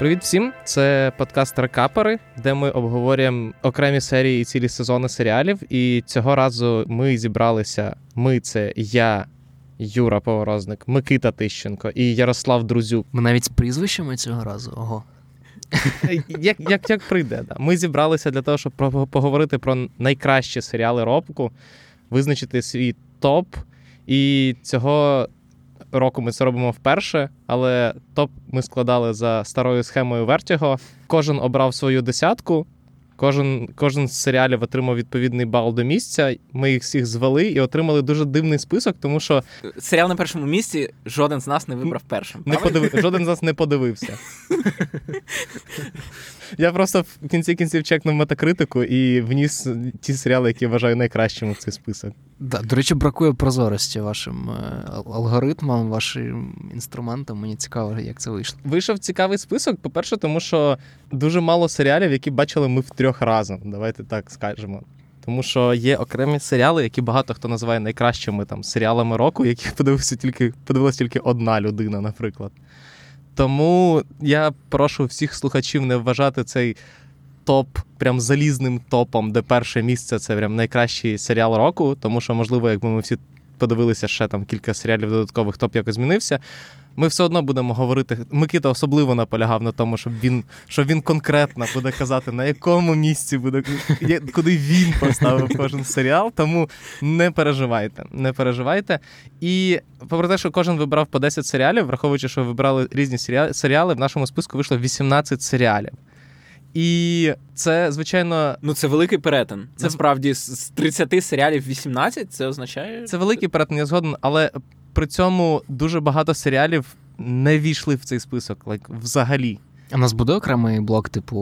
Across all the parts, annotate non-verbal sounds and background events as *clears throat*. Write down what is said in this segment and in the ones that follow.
Привіт всім! Це подкаст Рекапери, де ми обговорюємо окремі серії і цілі сезони серіалів. І цього разу ми зібралися. Ми це я, Юра Поворозник, Микита Тищенко і Ярослав Друзюк. Ми навіть з прізвищами цього разу. Ого. *laughs* Як як, як прийде, да. ми зібралися для того, щоб поговорити про найкращі серіали року, визначити свій топ. І цього року ми це робимо вперше, але топ ми складали за старою схемою Vertigo. Кожен обрав свою десятку. Кожен кожен з серіалів отримав відповідний бал до місця. Ми їх всіх звели і отримали дуже дивний список, тому що серіал на першому місці жоден з нас не вибрав першим. Не подив... Жоден з нас не подивився. *laughs* Я просто в кінці кінців чекнув метакритику і вніс ті серіали, які я вважаю найкращими в цей список. Да, До речі, бракує прозорості вашим е, алгоритмам, вашим інструментам. Мені цікаво, як це вийшло. Вийшов цікавий список. По-перше, тому що дуже мало серіалів, які бачили ми в трьох разом. Давайте так скажемо. Тому що є окремі серіали, які багато хто називає найкращими там серіалами року, які *laughs* подивився тільки подивилася тільки одна людина, наприклад. Тому я прошу всіх слухачів не вважати цей топ прям залізним топом, де перше місце це прям найкращий серіал року, тому що, можливо, якби ми всі подивилися ще там кілька серіалів додаткових, топ якось змінився. Ми все одно будемо говорити. Микита особливо наполягав на тому, щоб він щоб він конкретно буде казати, на якому місці буде куди він поставив кожен серіал. Тому не переживайте, не переживайте. І попри те, що кожен вибрав по 10 серіалів, враховуючи, що вибрали різні серіали, в нашому списку вийшло 18 серіалів. І це, звичайно, ну це великий перетин. Це Насправді з 30 серіалів 18 це означає. Це великий перетин, я згоден, але при цьому дуже багато серіалів не війшли в цей список, like, взагалі. У нас буде окремий блок, типу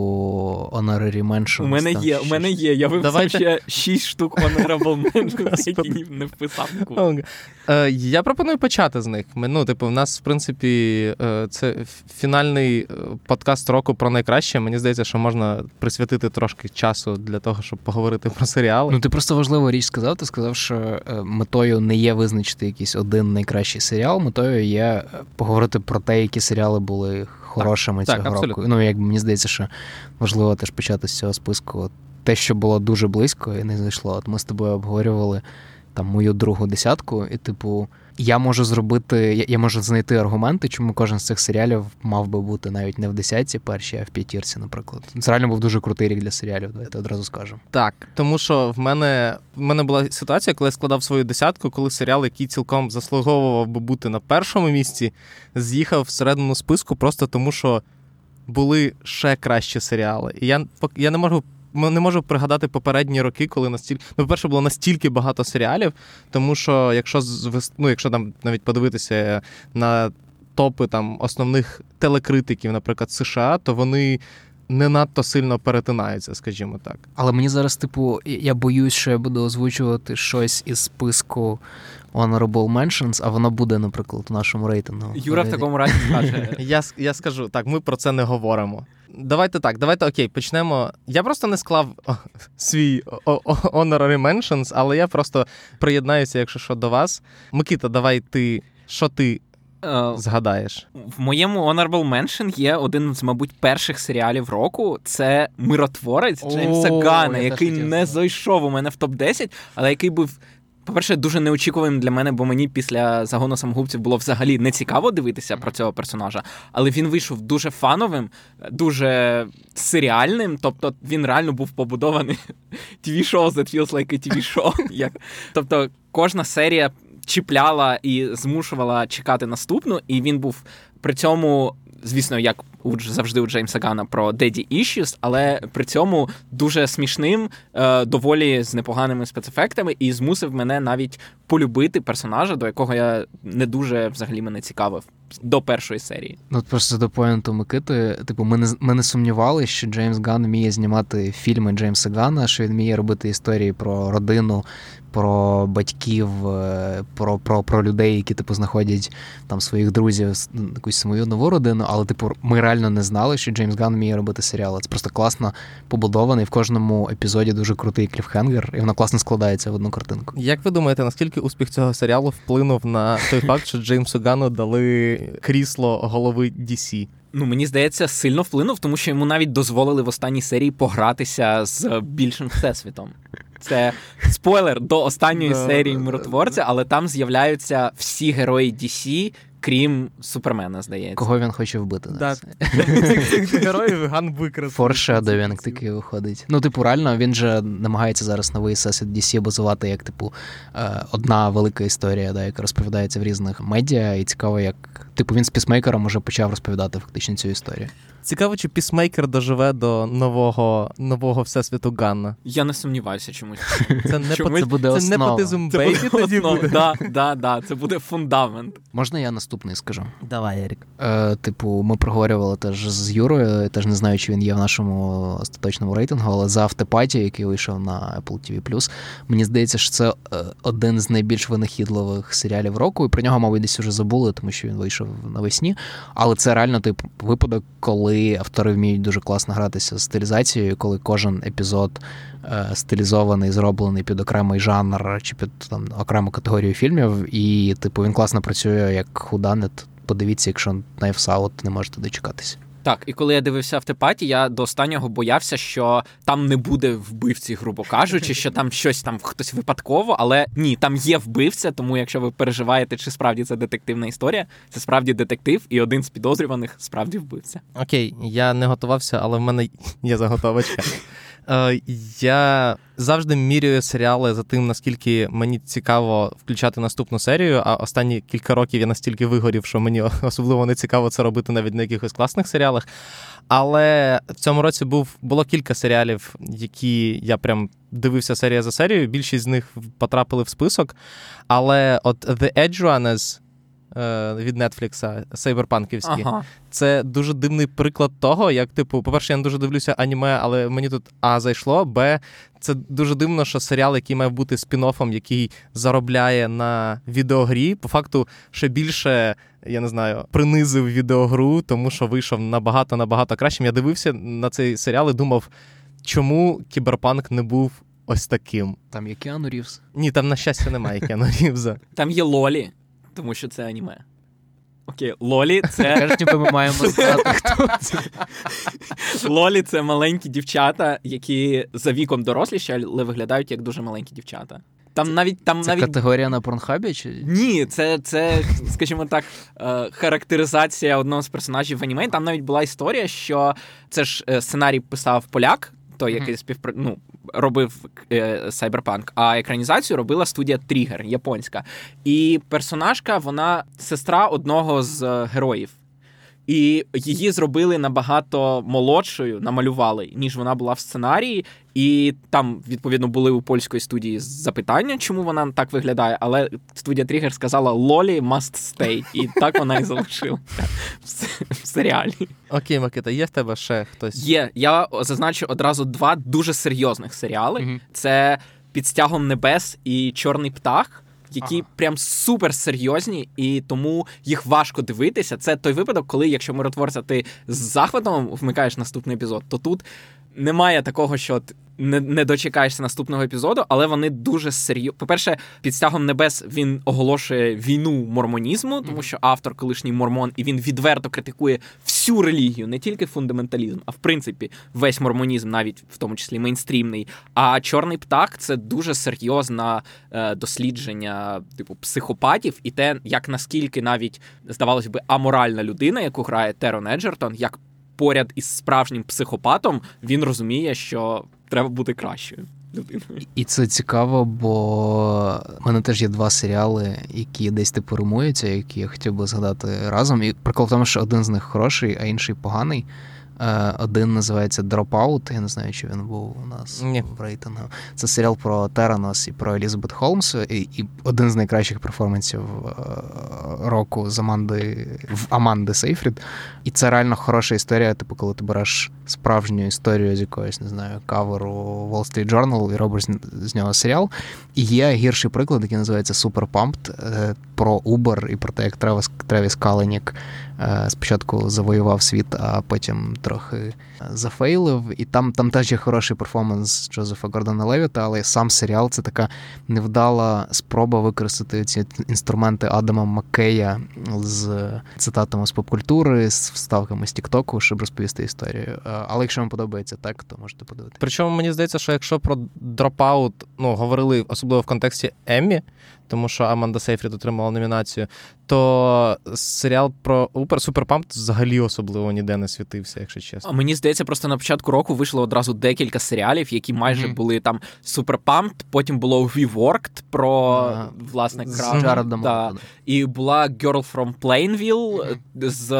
honorary mentions? У мене є, у мене є. Я виписав Давайте... ще 6 штук honorable *laughs* mentions, які не вписав. Е, я пропоную почати з них. Ну, типу, в нас, в принципі, е, це фінальний е, подкаст року про найкраще. Мені здається, що можна присвятити трошки часу для того, щоб поговорити про серіали. Ну, ти просто важливу річ сказав. Ти сказав, що метою не є визначити якийсь один найкращий серіал. Метою є поговорити про те, які серіали були хорошими так, цього так, року. Ну, як мені здається, що важливо теж почати з цього списку. Те, що було дуже близько і не знайшло. От ми з тобою обговорювали там мою другу десятку, і, типу, я можу зробити, я, я можу знайти аргументи, чому кожен з цих серіалів мав би бути навіть не в десятці першій, а в п'ятірці, наприклад. Це реально був дуже крутий рік для серіалів. Давайте одразу скажемо. Так, тому що в мене в мене була ситуація, коли я складав свою десятку, коли серіал, який цілком заслуговував би бути на першому місці, з'їхав всередину списку, просто тому що були ще кращі серіали. І я я не можу не можу пригадати попередні роки, коли настільки ну, по-перше, було настільки багато серіалів, тому що якщо ну, якщо там навіть подивитися на топи там основних телекритиків, наприклад, США, то вони. Не надто сильно перетинаються, скажімо так. Але мені зараз, типу, я боюсь, що я буду озвучувати щось із списку Honorable Mentions, а воно буде, наприклад, у нашому рейтингу. Юра в такому разі скаже. *laughs* Я я скажу так, ми про це не говоримо. Давайте так, давайте окей, почнемо. Я просто не склав свій honorary mentions, але я просто приєднаюся, якщо що, до вас. Микита, давай ти. Що ти Uh, згадаєш? В моєму Honorable Mention є один з, мабуть, перших серіалів року. Це миротворець Джеймса Гана, який не зайшов у мене в топ-10, але який був по-перше, дуже неочікуваним для мене, бо мені після загону самогубців було взагалі не цікаво дивитися про цього персонажа. Але він вийшов дуже фановим, дуже серіальним. Тобто він реально був побудований *laughs* TV-show that feels like a TV show. *laughs* Тобто кожна серія чіпляла і змушувала чекати наступну, і він був при цьому звісно, як завжди у Джеймса Гана про Daddy Issues, але при цьому дуже смішним, е, доволі з непоганими спецефектами, і змусив мене навіть полюбити персонажа, до якого я не дуже взагалі мене цікавив до першої серії. Ну просто до поінту Микити, типу, ми не ми не сумнівалися, що Джеймс Ган вміє знімати фільми Джеймса Гана, що він вміє робити історії про родину, про батьків, е, про про, про людей, які типу знаходять там своїх друзів, якусь свою нову родину. Але, типу, ми реально не знали, що Джеймс Ган вміє робити серіали. Це просто класно побудований. В кожному епізоді дуже крутий кліфхенгер, і воно класно складається в одну картинку. Як ви думаєте, наскільки успіх цього серіалу вплинув на той факт, що Джеймсу Гану дали крісло голови DC? ну мені здається, сильно вплинув, тому що йому навіть дозволили в останній серії погратися з більшим всесвітом. Це спойлер до останньої серії миротворця, але там з'являються всі герої DC, крім Супермена, здається. Кого він хоче вбити? Да. Героїв Ган використав. Форшедовінг такий виходить. Ну, типу, реально, він же намагається зараз новий всесвіт DC базувати як, типу, е, одна велика історія, да, яка розповідається в різних медіа, і цікаво, як. Типу, він з пісмейкером уже почав розповідати фактично цю історію. Цікаво, чи пісмейкер доживе до нового нового всесвіту Ганна. Я не сумніваюся, чомусь. *laughs* Це не Чомусь це буде це непотизм бейбі тоді буде. Да, да, да, це буде фундамент. Можна я наступний скажу? Давай, Ерік. Е, Типу, ми проговорювали теж з Юрою, теж не знаю, чи він є в нашому остаточному рейтингу, але за автопаті, який вийшов на Apple TV+, мені здається, що це е, один з найбільш винахідливих серіалів року, і про нього, мабуть, десь уже забули, тому що він вийшов навесні. Але це реально тип випадок, коли автори вміють дуже класно гратися з стилізацією, коли кожен епізод е, стилізований, зроблений під окремий жанр чи під там окрему категорію фільмів, і типу він класно працює як худанет. Подивіться, якщо на Ефсаут не можете дочекатися. Так, і коли я дивився автопаті, я до останнього боявся, що там не буде вбивці, грубо кажучи, що там щось там хтось випадково, але ні, там є вбивця, тому якщо ви переживаєте, чи справді це детективна історія, це справді детектив, і один з підозрюваних справді вбивця. Окей, я не готувався, але в мене є заготовочка. Е, Я завжди міряю серіали за тим, наскільки мені цікаво включати наступну серію. А останні кілька років я настільки вигорів, що мені *laughs* особливо не цікаво це робити навіть на якихось класних серіалах. Але в цьому році був було кілька серіалів, які я прям дивився серія за серією. Більшість з них потрапили в список. Але от The Edge Runners від Netflix, Сейберпанківські. Ага. Це дуже дивний приклад того, як, типу, по-перше, я не дуже дивлюся аніме, але мені тут А зайшло, Б. Це дуже дивно, що серіал, який має бути спін-оффом, який заробляє на відеогрі, по факту ще більше. Я не знаю, принизив відеогру, тому що вийшов набагато набагато кращим. Я дивився на цей серіал і думав, чому кіберпанк не був ось таким. Там є Кіану Рівз. Ні, там, на щастя, немає Кіану Рівза. Там є Лолі, тому що це аніме. Окей, Лолі це Кажуть, ніби ми маємо *laughs* знати, хто це. Лолі це маленькі дівчата, які за віком доросліші, але виглядають як дуже маленькі дівчата. Там навіть там Це навіть категорія на порнхабі? Чи... Ні, це, це, скажімо так, е, характеризація одного з персонажів в аніме. Там навіть була історія, що це ж е, сценарій писав поляк, той, який співпра... ну, робив е, Cyberpunk, а екранізацію робила студія Trigger, японська. І персонажка, вона сестра одного з е, героїв. І її зробили набагато молодшою, намалювали, ніж вона була в сценарії. І там, відповідно, були у польської студії запитання, чому вона так виглядає. Але студія Тригер сказала Лолі must stay. І так вона і залишила в серіалі. Окей, Микита, є в тебе ще хтось? Є. Я зазначу одразу два дуже серйозних серіали: це Під стягом небес і Чорний птах. Які Ага. прям супер серйозні, і тому їх важко дивитися. Це той випадок, коли, якщо миротворця, ти з захватом вмикаєш наступний епізод, то тут немає такого, що от не, не дочекаєшся наступного епізоду, але вони дуже серйозні. По-перше, під стягом небес він оголошує війну мормонізму, тому що автор колишній мормон, і він відверто критикує всю релігію, не тільки фундаменталізм, а в принципі весь мормонізм, навіть в тому числі мейнстрімний. А чорний птах це дуже серйозне дослідження, типу, психопатів, і те, як наскільки навіть здавалось би аморальна людина, яку грає Терон Еджертон, як поряд із справжнім психопатом, він розуміє, що треба бути кращою. І це цікаво, бо в мене теж є два серіали, які десь типу римуються, які я хотів би згадати разом. І прикол в тому, що один з них хороший, а інший поганий. Е, Один називається Dropout, я не знаю, чи він був у нас Ні. в рейтингу. Це серіал про Теранос і про Елізабет Холмс, і, і один з найкращих перформансів е, року з Аманди в Аманди Сейфрід. І це реально хороша історія, типу, коли ти береш справжню історію з якоїсь, не знаю, каверу Wall Street Journal і робиш з- нього серіал. І є гірший приклад, який називається Super Pumped, е, про Uber і про те, як Тревіс, Каленік спочатку завоював світ, а потім трохи зафейлив. І там там теж є хороший перформанс Джозефа Гордона Левіта, але сам серіал це така невдала спроба використати ці інструменти Адама Маккея з цитатами з попкультури, з вставками з Тіктоку, щоб розповісти історію. Е, але якщо вам подобається так, то можете подивитися. Причому мені здається, що якщо про Dropout ну, говорили особливо в контексті Еммі, тому що Аманда Сейфрід отримала номінацію, то серіал про Uber Super Pumped взагалі особливо ніде не світився, якщо чесно. А мені здається, просто на початку року вийшло одразу декілька серіалів, які майже mm-hmm. були там Super Pumped, потім було WeCrashed про а, власне краш. З Джаредом. Да. І була Girl from Plainville з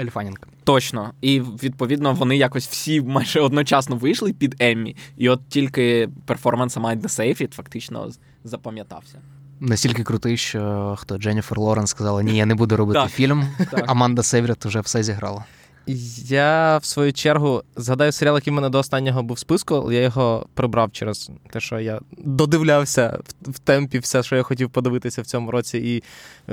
Ель Фаннінг. Точно. І відповідно вони якось всі майже одночасно вийшли під Еммі. І от тільки перформанс Аманди Сейфрід фактично запам'ятався. Настільки крутий, що хто Дженніфер Лорен сказала: Ні, я не буду робити фільм. *laughs* Аманда Сейфрід вже все зіграла. Я в свою чергу згадаю серіал, який в мене до останнього був в списку, але я його прибрав через те, що я додивлявся в, в темпі все, що я хотів подивитися в цьому році, і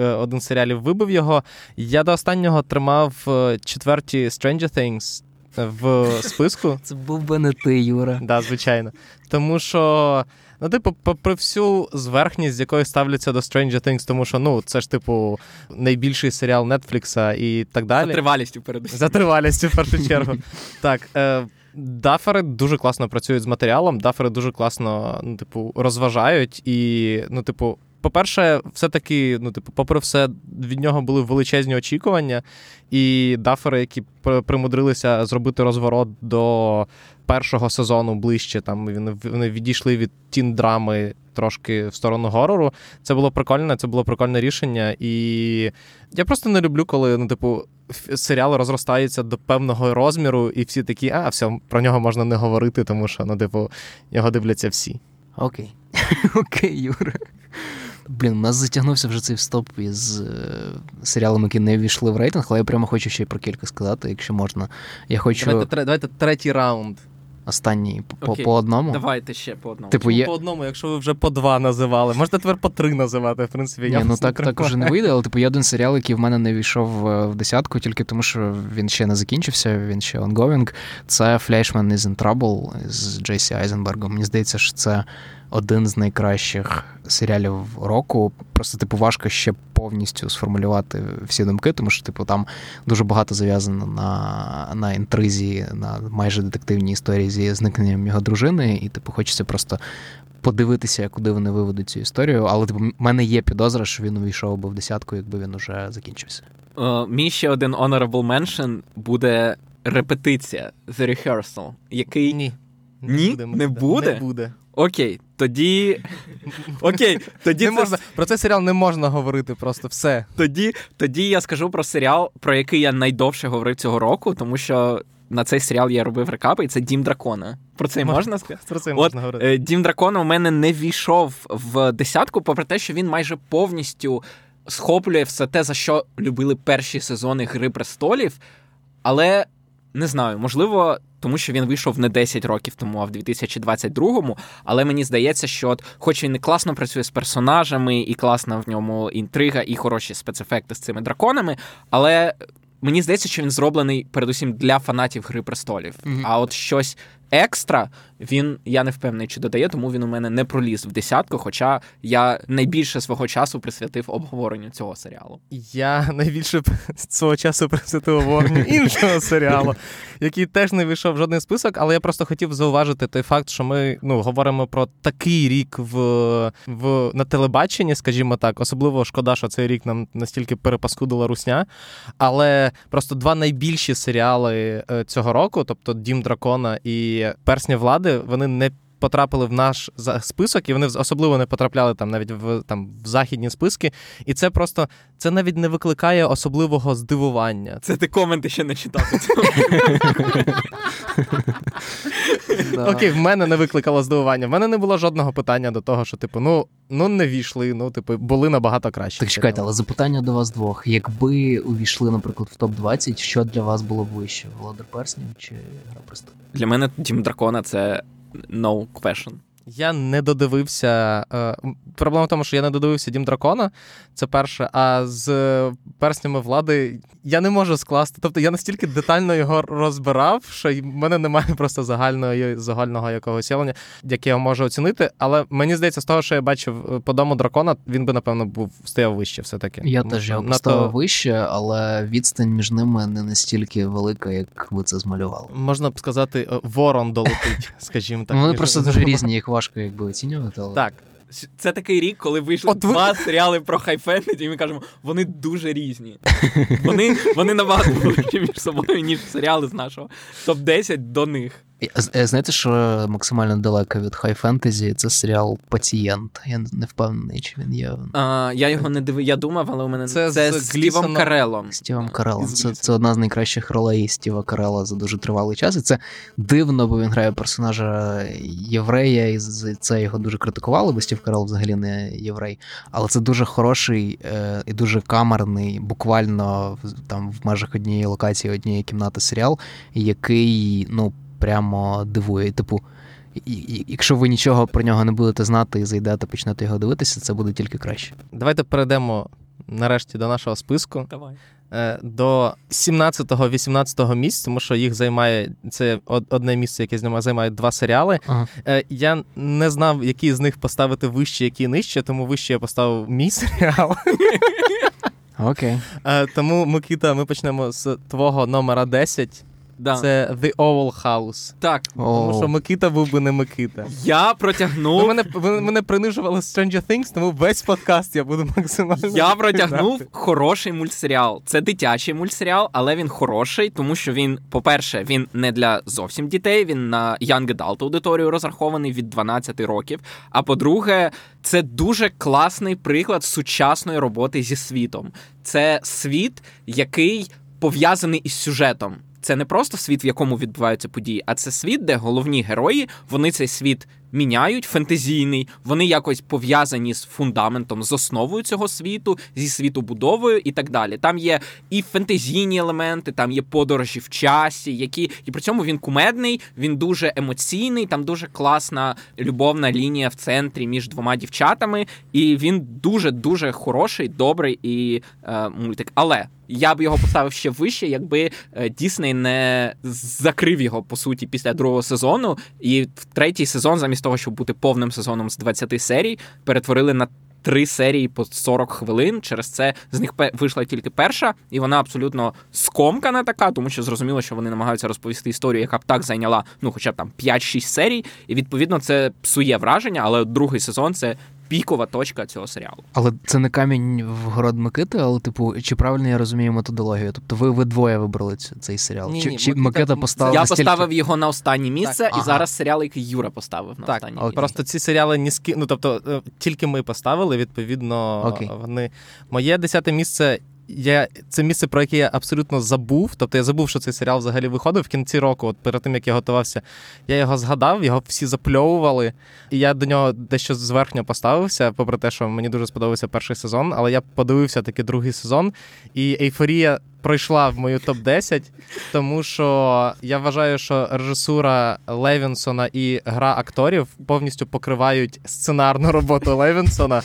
е, один з серіалів вибив його. Я до останнього тримав е, четверті Stranger Things в списку. *laughs* Це був би не ти, Юра. Так, да, звичайно. Тому що. Ну, типу, попри всю зверхність, з якою ставляться до Stranger Things, тому що ну це ж, типу, найбільший серіал Нетфлікса і так далі. За тривалістю передусім. За тривалістю, в першу чергу. *laughs* Так. Е, Дафери дуже класно працюють з матеріалом, дафери дуже класно, ну, типу, розважають і, ну, типу, по-перше, все-таки, ну, типу, попри все, від нього були величезні очікування, і дафери, які примудрилися зробити розворот до першого сезону ближче, там вони відійшли від тін драми трошки в сторону горору. Це було прикольне, це було прикольне рішення. І я просто не люблю, коли, ну, типу, серіал розростається до певного розміру, і всі такі, а, все, про нього можна не говорити, тому що, ну, типу, його дивляться всі. Окей. *laughs* Окей, Юра. Блін, у нас затягнувся вже цей встоп із е, серіалами, які не ввійшли в рейтинг, але я прямо хочу ще про кілька сказати, якщо можна. Я хочу... Давайте, давайте третій раунд. Останній по, по одному. Давайте ще по одному. Типу, є... По одному, якщо ви вже по два називали. Можете тепер по три називати, в принципі. Ні, ну так так уже не вийде, але типу є один серіал, який в мене не війшов е, в десятку, тільки тому, що він ще не закінчився, він ще ongoing. Це Flashman is in Trouble з Джейсі Айзенбергом. Мені здається, що це один з найкращих серіалів року. Просто типу важко ще повністю сформулювати всі думки, тому що типу там дуже багато зав'язано на на інтризі, на майже детективній історії зі зникненням його дружини, і типу хочеться просто. Подивитися, куди вони виведуть цю історію, але типу, в мене є підозра, що він увійшов би в десятку, якби він уже закінчився. Uh, мій ще один honorable mention буде репетиція The Rehearsal, який ні. Ні? Не буде. Не буде? Не буде. Окей, тоді. Окей, тоді не це... можна про цей серіал не можна говорити просто все. Тоді тоді я скажу про серіал, про який я найдовше говорив цього року, тому що на цей серіал я робив рекапи, і це Дім Дракона. Про це Мож... можна сказати? *laughs* Про це От, можна говорити. Е, Дім Дракона у мене не війшов в десятку, попри те, що він майже повністю схоплює все те, за що любили перші сезони Гри престолів. Але не знаю, можливо, тому що він вийшов не 10 років тому, а в 2022-му. Але мені здається, що, от, хоч він і класно працює з персонажами, і класна в ньому інтрига, і хороші спецефекти з цими драконами, але. Мені здається, що він зроблений передусім для фанатів Гри престолів. Mm-hmm. А от щось екстра він я не впевнений, чи додає, тому він у мене не проліз в десятку. Хоча я найбільше свого часу присвятив обговоренню цього серіалу. Я найбільше свого часу присвятив обговоренню *laughs* іншого серіалу, який теж не вийшов в жодний список, але я просто хотів зауважити той факт, що ми ну говоримо про такий рік в, в на телебаченні, скажімо так. Особливо шкода, що цей рік нам настільки перепаскудила русня. Але просто два найбільші серіали е, цього року, тобто Дім Дракона і Персня влади вони не потрапили в наш список, і вони особливо не потрапляли там навіть в там в західні списки. І це просто це навіть не викликає особливого здивування. Це ти коменти ще не читав. Окей, в мене не викликало здивування. В мене не було жодного питання до того, що типу, ну ну не війшли, ну типу, були набагато краще. Так чекайте, але запитання до вас двох. Якби увійшли, наприклад, в топ 20 що для вас було б вище? Володар Перснів чи Гра Для мене Дім Дракона це no question. Я не додивився. Е, проблема в тому, що я не додивився Дім Дракона. Це перше. А з перснями влади я не можу скласти. Тобто я настільки детально його розбирав, що в мене немає *laughs* просто загального загального якогось явлення, яке я можу оцінити. Але мені здається, з того, що я бачив е, по дому дракона, він би, напевно, був стояв вище все-таки. Я теж його поставив то... вище, але відстань між ними не настільки велика, як ви це змалювали. Можна б сказати, е, ворон долетить, *laughs* скажімо так. Вони просто дуже різні, їх важко якби оцінювати. Але... Так. Це такий рік, коли вийшли От два ви... серіали про хайфентезі, і ми кажемо, вони дуже різні. Вони вони набагато ближчі між собою, ніж серіали з нашого топ-10 до них. Е, знаєте, що максимально далеко від хай фентезі це серіал Пацієнт. Я не впевнений, чи він є. А, Я його не дивив, я думав, але у мене це, це з Стівом Карелом. Стівом Карелом. Це це одна з найкращих ролей Стіва Карела за дуже тривалий час. І це дивно, бо він грає персонажа єврея, і це його дуже критикували, бо Стів Карел взагалі не єврей. Але це дуже хороший е, і дуже камерний, буквально там в межах однієї локації, однієї кімнати серіал, який, ну прямо дивує. Типу, якщо ви нічого про нього не будете знати і зайдете, почнете його дивитися, це буде тільки краще. Давайте перейдемо нарешті до нашого списку. Давай. Е, до 17-18 місця, тому що їх займає це одне місце, яке займає два серіали. Ага. Е, я не знав, який з них поставити вище, який нижче, тому вище я поставив мій серіал. Окей. Е, тому, Микита, ми почнемо з твого номера 10. Да. Це The Oval House. Так. Тому що Микита був би не Микита. Я протягнув. Ви мене ви мене принижували Stranger Things, тому весь подкаст я буду максимально. Я протягнув хороший мультсеріал. Це дитячий мультсеріал, але він хороший, тому що він, по-перше, він не для зовсім дітей, він на young adult аудиторію розрахований від 12 років. А по-друге, це дуже класний приклад сучасної роботи зі світом. Це світ, який пов'язаний із сюжетом це не просто світ, в якому відбуваються події, а це світ, де головні герої вони цей світ міняють фентезійний, вони якось пов'язані з фундаментом, з основою цього світу, зі світобудовою і так далі. Там є і фентезійні елементи, там є подорожі в часі, які і при цьому він кумедний, він дуже емоційний. Там дуже класна любовна лінія в центрі між двома дівчатами, і він дуже дуже хороший, добрий і е, мультик. Але я б його поставив ще вище, якби е, Дісней не закрив його по суті після другого сезону, і в третій сезон, замість того, щоб бути повним сезоном з 20 серій, перетворили на три серії по 40 хвилин. Через це з них вийшла тільки перша, і вона абсолютно скомкана така, тому що зрозуміло, що вони намагаються розповісти історію, яка б так зайняла ну, хоча б там 5-6 серій. І відповідно це псує враження, але другий сезон це пікова точка цього серіалу. Але це не камінь в город Микити, але типу, чи правильно я розумію методологію? Тобто ви ви двоє вибрали цей серіал? Ні, чи ні, чи Микита поставив? Я настільки... поставив його на останнє місце, так, і ага. зараз серіал, який Юра поставив на так, останнє місце. Просто ці серіали ні ски... ну тобто е, тільки ми поставили, відповідно, Окей. вони моє десяте місце я це місце, про яке я абсолютно забув. Тобто я забув, що цей серіал взагалі виходив в кінці року. От перед тим як я готувався, я його згадав, його всі запльовували, і я до нього дещо зверхньо поставився, попри те, що мені дуже сподобався перший сезон. Але я подивився таки другий сезон, і ейфорія пройшла в мою топ-10, тому що я вважаю, що режисура Левінсона і гра акторів повністю покривають сценарну роботу Левінсона.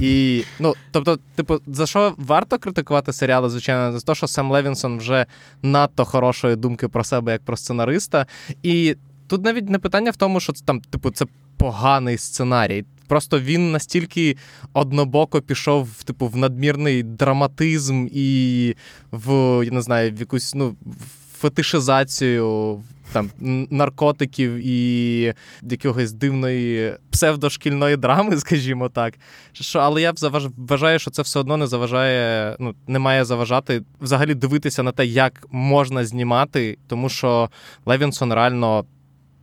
І, ну, тобто, типу, за що варто критикувати серіали, звичайно, за те, що Сем Левінсон вже надто хорошої думки про себе як про сценариста. І тут навіть не питання в тому, що це там, типу, це поганий сценарій. Просто він настільки однобоко пішов типу, в надмірний драматизм і в я не знаю, в якусь ну, фетишизацію там наркотиків і якогось дивної псевдошкільної драми, *laughs* скажімо так. Що, Але я вважаю, що це все одно не заважає, ну не має заважати взагалі дивитися на те, як можна знімати, тому що Левінсон реально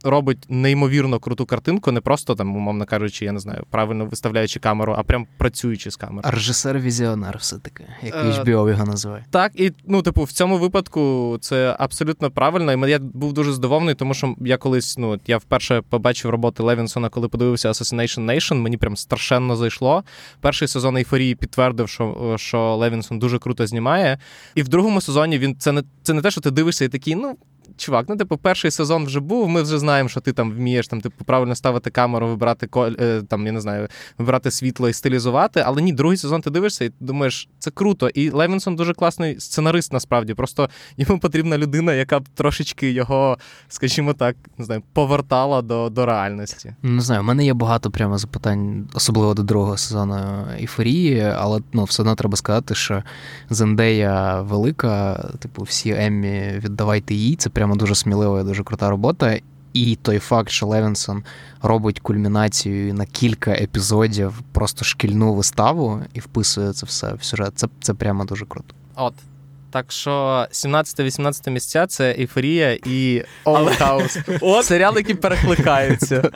робить неймовірно круту картинку, не просто там, умовно кажучи, я не знаю, правильно виставляючи камеру, а прям працюючи з камерою. Режисер-візіонер, все-таки, як HBO його називає. Так, і ну, типу, в цьому випадку це абсолютно правильно. І я був дуже здивований, тому що я колись, ну я вперше побачив роботи Левінсона, коли подивився Assassination Nation, мені прям страшенно зайшло. Перший сезон ейфорії підтвердив, що що Левінсон дуже круто знімає. І в другому сезоні він це не це не те, що ти дивишся і такий, ну чувак, ну, типу, перший сезон вже був, ми вже знаємо, що ти там вмієш там, типу, правильно ставити камеру, вибирати е, там, я не знаю, вибирати світло і стилізувати. Але ні, другий сезон ти дивишся і думаєш, це круто. І Левінсон дуже класний сценарист, насправді. Просто йому потрібна людина, яка б трошечки його, скажімо так, не знаю, повертала до до реальності. Не знаю, у мене є багато прямо запитань, особливо до другого сезону ейфорії, але ну, все одно треба сказати, що Зендея велика, типу, всі Еммі віддавайте їй. Це прямо дуже смілива і дуже крута робота. І той факт, що Левінсон робить кульмінацію на кілька епізодів, просто шкільну виставу і вписує це все в сюжет. Це це прямо дуже круто. От. Так що 17-18 місця це ейфорія і House. *laughs* Серіали, які перекликаються.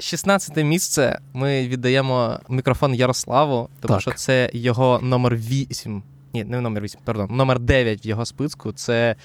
16 *laughs* місце ми віддаємо мікрофон Ярославу, тому так. що це його номер 8. Ні, не номер 8, пардон, номер 9 в його списку. Це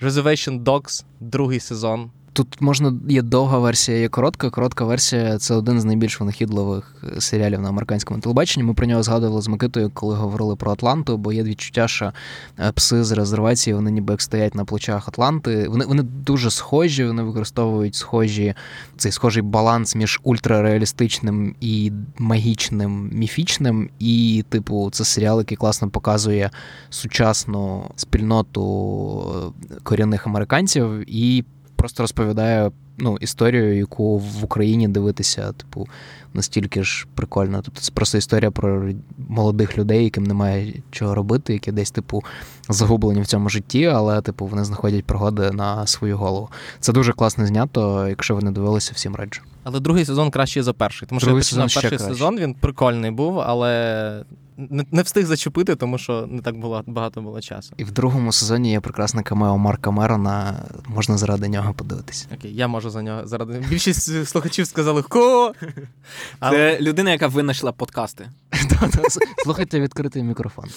Reservation Dogs, другий сезон. Тут можна є довга версія, є коротка. Коротка версія це один з найбільш винахідливих е, серіалів на американському телебаченні. Ми про нього згадували з Микитою, коли говорили про Атланту, бо є відчуття, що е, пси з резервації вони ніби як стоять на плечах Атланти. Вони вони дуже схожі, вони використовують схожі цей схожий баланс між ультрареалістичним і магічним, міфічним. І, типу, це серіал, який класно показує сучасну спільноту е, корінних американців і просто розповідає ну, історію, яку в Україні дивитися, типу, настільки ж прикольно. Тобто це просто історія про молодих людей, яким немає чого робити, які десь, типу, загублені в цьому житті, але, типу, вони знаходять пригоди на свою голову. Це дуже класно знято, якщо ви не дивилися, всім раджу. Але другий сезон кращий за перший. Тому що другий я починав перший краще. сезон, він прикольний був, але не, не встиг зачепити, тому що не так було багато було часу. І в другому сезоні є прекрасне камео Марка Мерона. Можна заради нього подивитися. Окей, я можу за нього заради. Більшість слухачів сказали ко. *laughs* Це людина, яка винайшла подкасти. *laughs* Слухайте відкритий мікрофон. *laughs*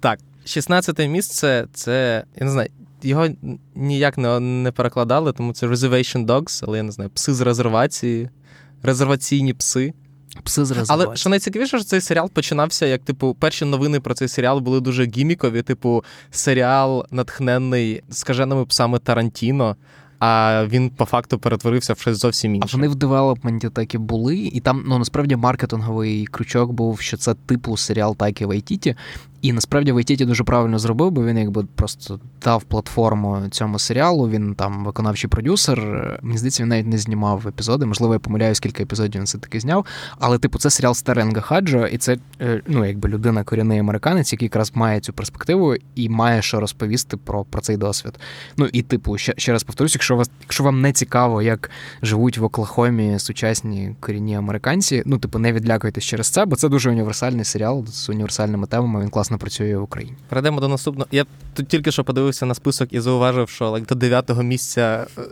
Так, 16 місце це я не знаю. Його ніяк не не перекладали, тому це Reservation Dogs, але я не знаю, пси з резервації, резерваційні пси. Пси з Але що найцікавіше, що цей серіал починався, як типу, перші новини про цей серіал були дуже gimmick ові, типу, серіал натхненний скаженими псами Тарантіно. А він по факту перетворився в щось зовсім інше. А вони в development і так і були, і там ну насправді маркетинговий крючок був, що це типу серіал Тайки Вайтіті, і насправді Вайтіті дуже правильно зробив, бо він якби просто дав платформу цьому серіалу. Він там виконавчий продюсер. Мені здається, він навіть не знімав епізоди. Можливо, я помиляю, скільки епізодів він все таки зняв. Але, типу, це серіал Стеренга Хаджо, і це е, ну, якби людина корінний американець, який якраз має цю перспективу і має що розповісти про про цей досвід. Ну і типу, ще ще раз повторюсь, якщо вас, якщо вам не цікаво, як живуть в Оклахомі сучасні корінні американці, ну типу, не відлякуйтесь через це, бо це дуже універсальний серіал з універсальними темами. Він класно працює в Україні. Перейдемо до наступного. Я тут тільки що подивився на список і зауважив, що like, до дев'ятого місця. Е,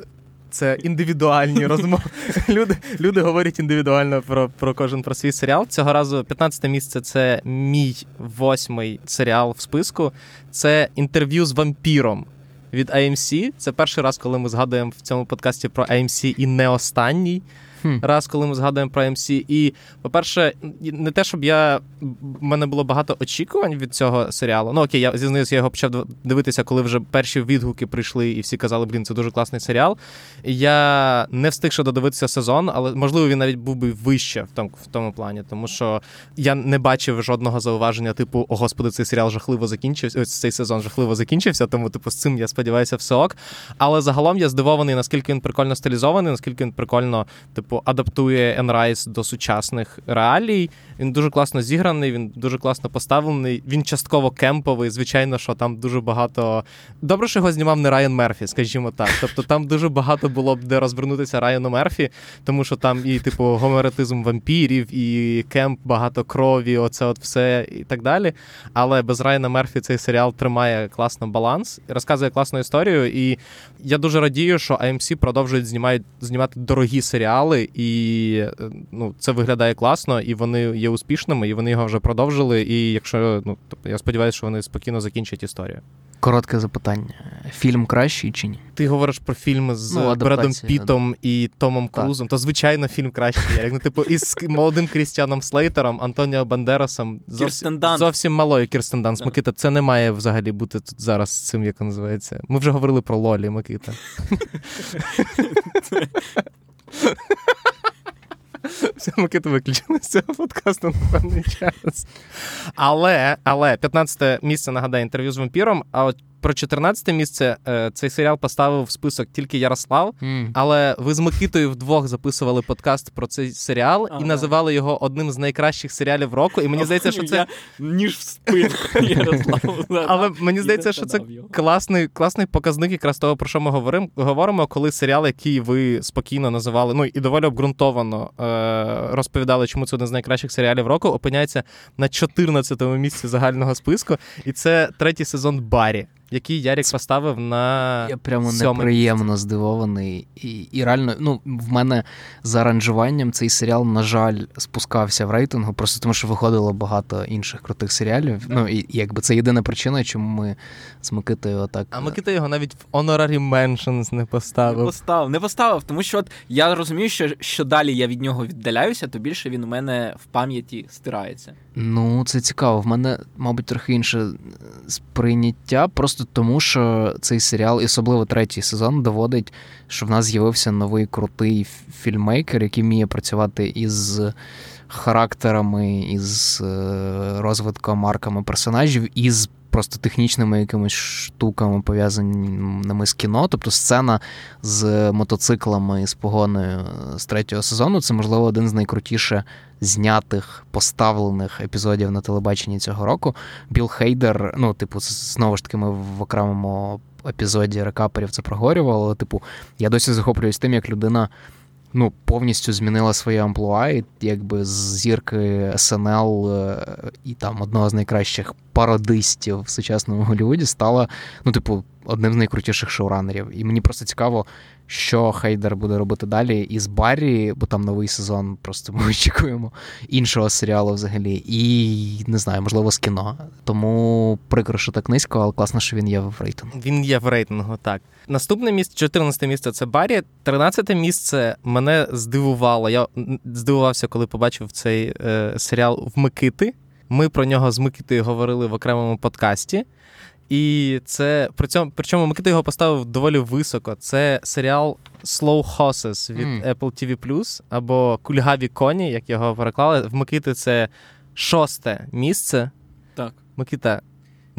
це індивідуальні *laughs* розмови. Люди люди говорять індивідуально про про кожен про свій серіал. Цього разу 15 місце це мій восьмий серіал в списку. Це інтерв'ю з вампіром від AMC. Це перший раз, коли ми згадуємо в цьому подкасті про AMC і не останній хм. раз, коли ми згадуємо про MC. І, по-перше, не те, щоб я в мене було багато очікувань від цього серіалу. Ну окей, я зізнаюся, я його почав дивитися, коли вже перші відгуки прийшли, і всі казали, блін, це дуже класний серіал. Я не встиг ще додивитися сезон, але можливо він навіть був би вище в тому в тому плані, тому що я не бачив жодного зауваження, типу, о господи, цей серіал жахливо закінчився. Ось цей сезон жахливо закінчився, тому типу з цим я сподіваюся, все ок. Але загалом я здивований, наскільки він прикольно стилізований, наскільки він прикольно, типу типу, адаптує Енн Райс до сучасних реалій. Він дуже класно зіграний, він дуже класно поставлений. Він частково кемповий. Звичайно, що там дуже багато. Добре, що його знімав не Райан Мерфі, скажімо так. Тобто там дуже багато було б де розвернутися Райану Мерфі, тому що там і, типу, гомоеротизм вампірів, і кемп, багато крові, оце от все і так далі. Але без Райана Мерфі цей серіал тримає класно баланс, розказує класну історію. І я дуже радію, що AMC продовжують знімати, знімати дорогі серіали, і е, ну, це виглядає класно, і вони є успішними, і вони його вже продовжили. І якщо ну тобто, я сподіваюся, що вони спокійно закінчать історію. Коротке запитання: фільм кращий чи ні? Ти говориш про фільм з ну, Бредом Пітом і Томом Крузом, то звичайно фільм кращий. Як, ну, типу, із молодим Крістіаном Слейтером, Антоніо Бандерасом, зовсім, зовсім малою Кірстен Данс. Микита, це не має взагалі бути тут зараз цим, як називається. Ми вже говорили про Лолі, Микита. *laughs* Все, Микита виключили з цього подкасту на певний час. Але але 15 місце нагадає інтерв'ю з вампіром. А от про 14 місце е, цей серіал поставив в список тільки Ярослав, mm. але ви з Микитою вдвох записували подкаст про цей серіал ага. і називали його одним з найкращих серіалів року. І мені здається, що це ніж в спину *laughs* Ярославу. *laughs* Але мені здається, що це класний класний показник якраз того, про що ми говоримо, коли серіал, який ви спокійно називали, ну і доволі обґрунтовано е, розповідали, чому це один з найкращих серіалів року, опиняється на 14-му місці загального списку, і це третій сезон Барі який Ярік поставив на. Я прямо неприємно здивований. І і реально, ну, в мене за аранжуванням цей серіал, на жаль, спускався в рейтингу, просто тому що виходило багато інших крутих серіалів. Ну, і якби це єдина причина, чому ми з Микитою отак. А Микита його навіть в Honorary Mentions не поставив. Не поставив, не поставив, тому що от я розумію, що що далі я від нього віддаляюся, то більше він у мене в пам'яті стирається. Ну, це цікаво. В мене, мабуть, трохи інше сприйняття. Просто тому, що цей серіал, і особливо третій сезон, доводить, що в нас з'явився новий крутий фільмейкер, який вміє працювати із характерами, із е, розвитком марками персонажів, із просто технічними якимись штуками, пов'язаними з кіно. Тобто сцена з мотоциклами і з погоною з третього сезону це, можливо, один з найкрутіше знятих, поставлених епізодів на телебаченні цього року. Біл Хейдер, ну, типу, знову ж таки, ми в окремому епізоді рекаперів це проговорювали, але, типу, я досі захоплююсь тим, як людина ну, повністю змінила своє амплуа, і якби з зірки СНЛ е, і там одного з найкращих пародистів в сучасному Голлівуді стала, ну, типу, одним з найкрутіших шоуранерів. І мені просто цікаво, що Хейдер буде робити далі із Баррі, бо там новий сезон, просто ми *laughs* очікуємо іншого серіалу взагалі. І не знаю, можливо, з кіно. Тому прикро, що так низько, але класно, що він є в рейтингу. Він є в рейтингу, так. Наступне місце, 14 місце це Баррі. 13 місце мене здивувало. Я здивувався, коли побачив цей е, серіал в Микити. Ми про нього з Микитою говорили в окремому подкасті. І це при цьому причому Микита його поставив доволі високо. Це серіал Slow Horses від mm. Apple TV або Кульгаві коні, як його переклали. В Микити це шосте місце. Так. Микита.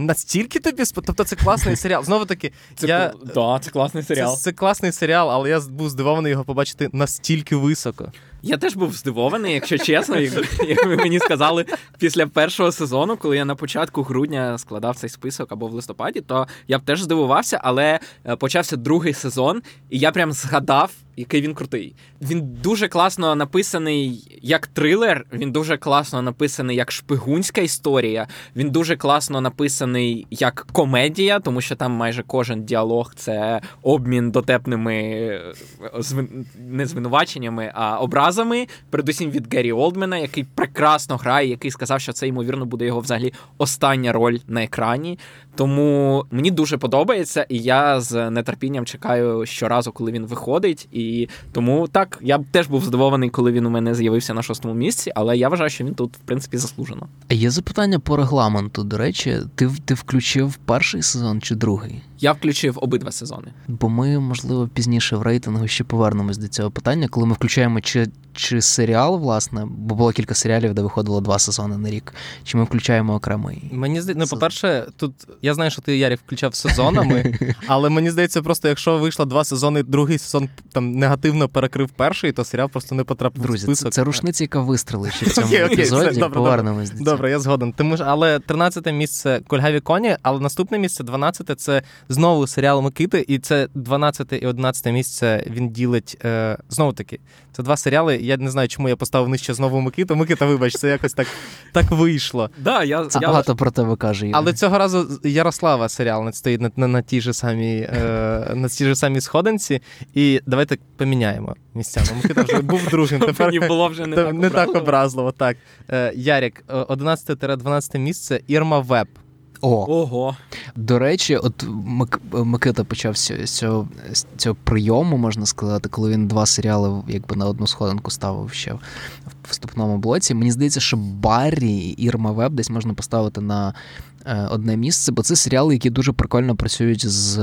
Настільки тобі Тобто це класний серіал. Знову таки, це я... да, це класний серіал. Це, це класний серіал, але я був здивований його побачити настільки високо. Я теж був здивований, якщо чесно, як ви мені сказали після першого сезону, коли я на початку грудня складав цей список або в листопаді, то я б теж здивувався, але е, почався другий сезон, і я прям згадав, який він крутий. Він дуже класно написаний як трилер, він дуже класно написаний як шпигунська історія. Він дуже класно написаний як комедія, тому що там майже кожен діалог це обмін дотепними е, не звинуваченнями, а образами передусім від Геррі Олдмена, який прекрасно грає, який сказав, що це ймовірно буде його взагалі остання роль на екрані. Тому мені дуже подобається, і я з нетерпінням чекаю щоразу, коли він виходить. І тому так я б теж був здивований, коли він у мене з'явився на шостому місці, але я вважаю, що він тут, в принципі, заслужено. А є запитання по регламенту. До речі, ти ти включив перший сезон чи другий? Я включив обидва сезони. Бо ми, можливо, пізніше в рейтингу ще повернемось до цього питання, коли ми включаємо чи чи серіал, власне, бо було кілька серіалів, де виходило два сезони на рік. Чи ми включаємо окремий? Мені здається, ну, по-перше, тут я знаю, що ти Ярі включав сезонами, *laughs* але мені здається, просто якщо вийшло два сезони, другий сезон там негативно перекрив перший, то серіал просто не потрапив Друзі, в список. Це, це рушниця, яка вистрелить в цьому okay, епізоді. Okay, добре, Повернемось добре. до Добре, я згоден. Тому ж, але 13 місце Кольгаві коні, але наступне місце 12 це знову серіал Микити, і це 12 і 11 місце він ділить е, знову таки. Це два серіали. Я не знаю, чому я поставив нижче знову Микиту. Микита, вибач, це якось так так вийшло. Да, я, Це я... багато про тебе каже. Ігор. Але цього разу Ярослава серіал не стоїть на на, на тій же самій е, на тій же самій сходинці. І давайте поміняємо місцями. Микита вже був другим. Тепер Мені було вже не так образливо. так образливо. Так. Е, Ярік, 11-12 місце Ірма Веб. О, Ого. До речі, от Микита почав з цього, з цього прийому, можна сказати, коли він два серіали якби на одну сходинку ставив ще в вступному блоці. Мені здається, що Баррі і Ірма Веб десь можна поставити на е, одне місце, бо це серіали, які дуже прикольно працюють з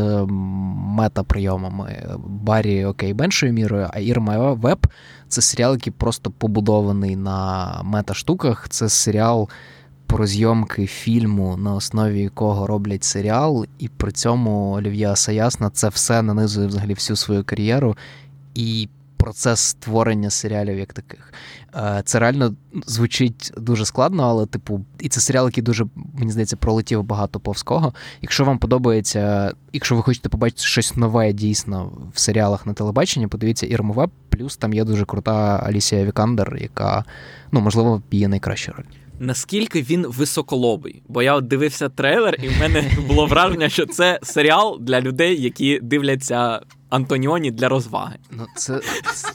метаприйомами. Баррі, окей, меншою мірою, а Ірма Веб це серіал, який просто побудований на мета-штуках. Це серіал про зйомки фільму, на основі якого роблять серіал, і при цьому Олів'є Ассаяс на це все нанизує взагалі всю свою кар'єру і процес створення серіалів як таких. Е, це реально звучить дуже складно, але, типу, і це серіал, який дуже, мені здається, пролетів багато повз кого. Якщо вам подобається, якщо ви хочете побачити щось нове дійсно в серіалах на телебаченні, подивіться Ірму Веп, плюс там є дуже крута Алісія Вікандер, яка, ну, можливо, є найкраща роль наскільки він високолобий. Бо я от дивився трейлер, і в мене було враження, що це серіал для людей, які дивляться Антоніоні для розваги. Ну, це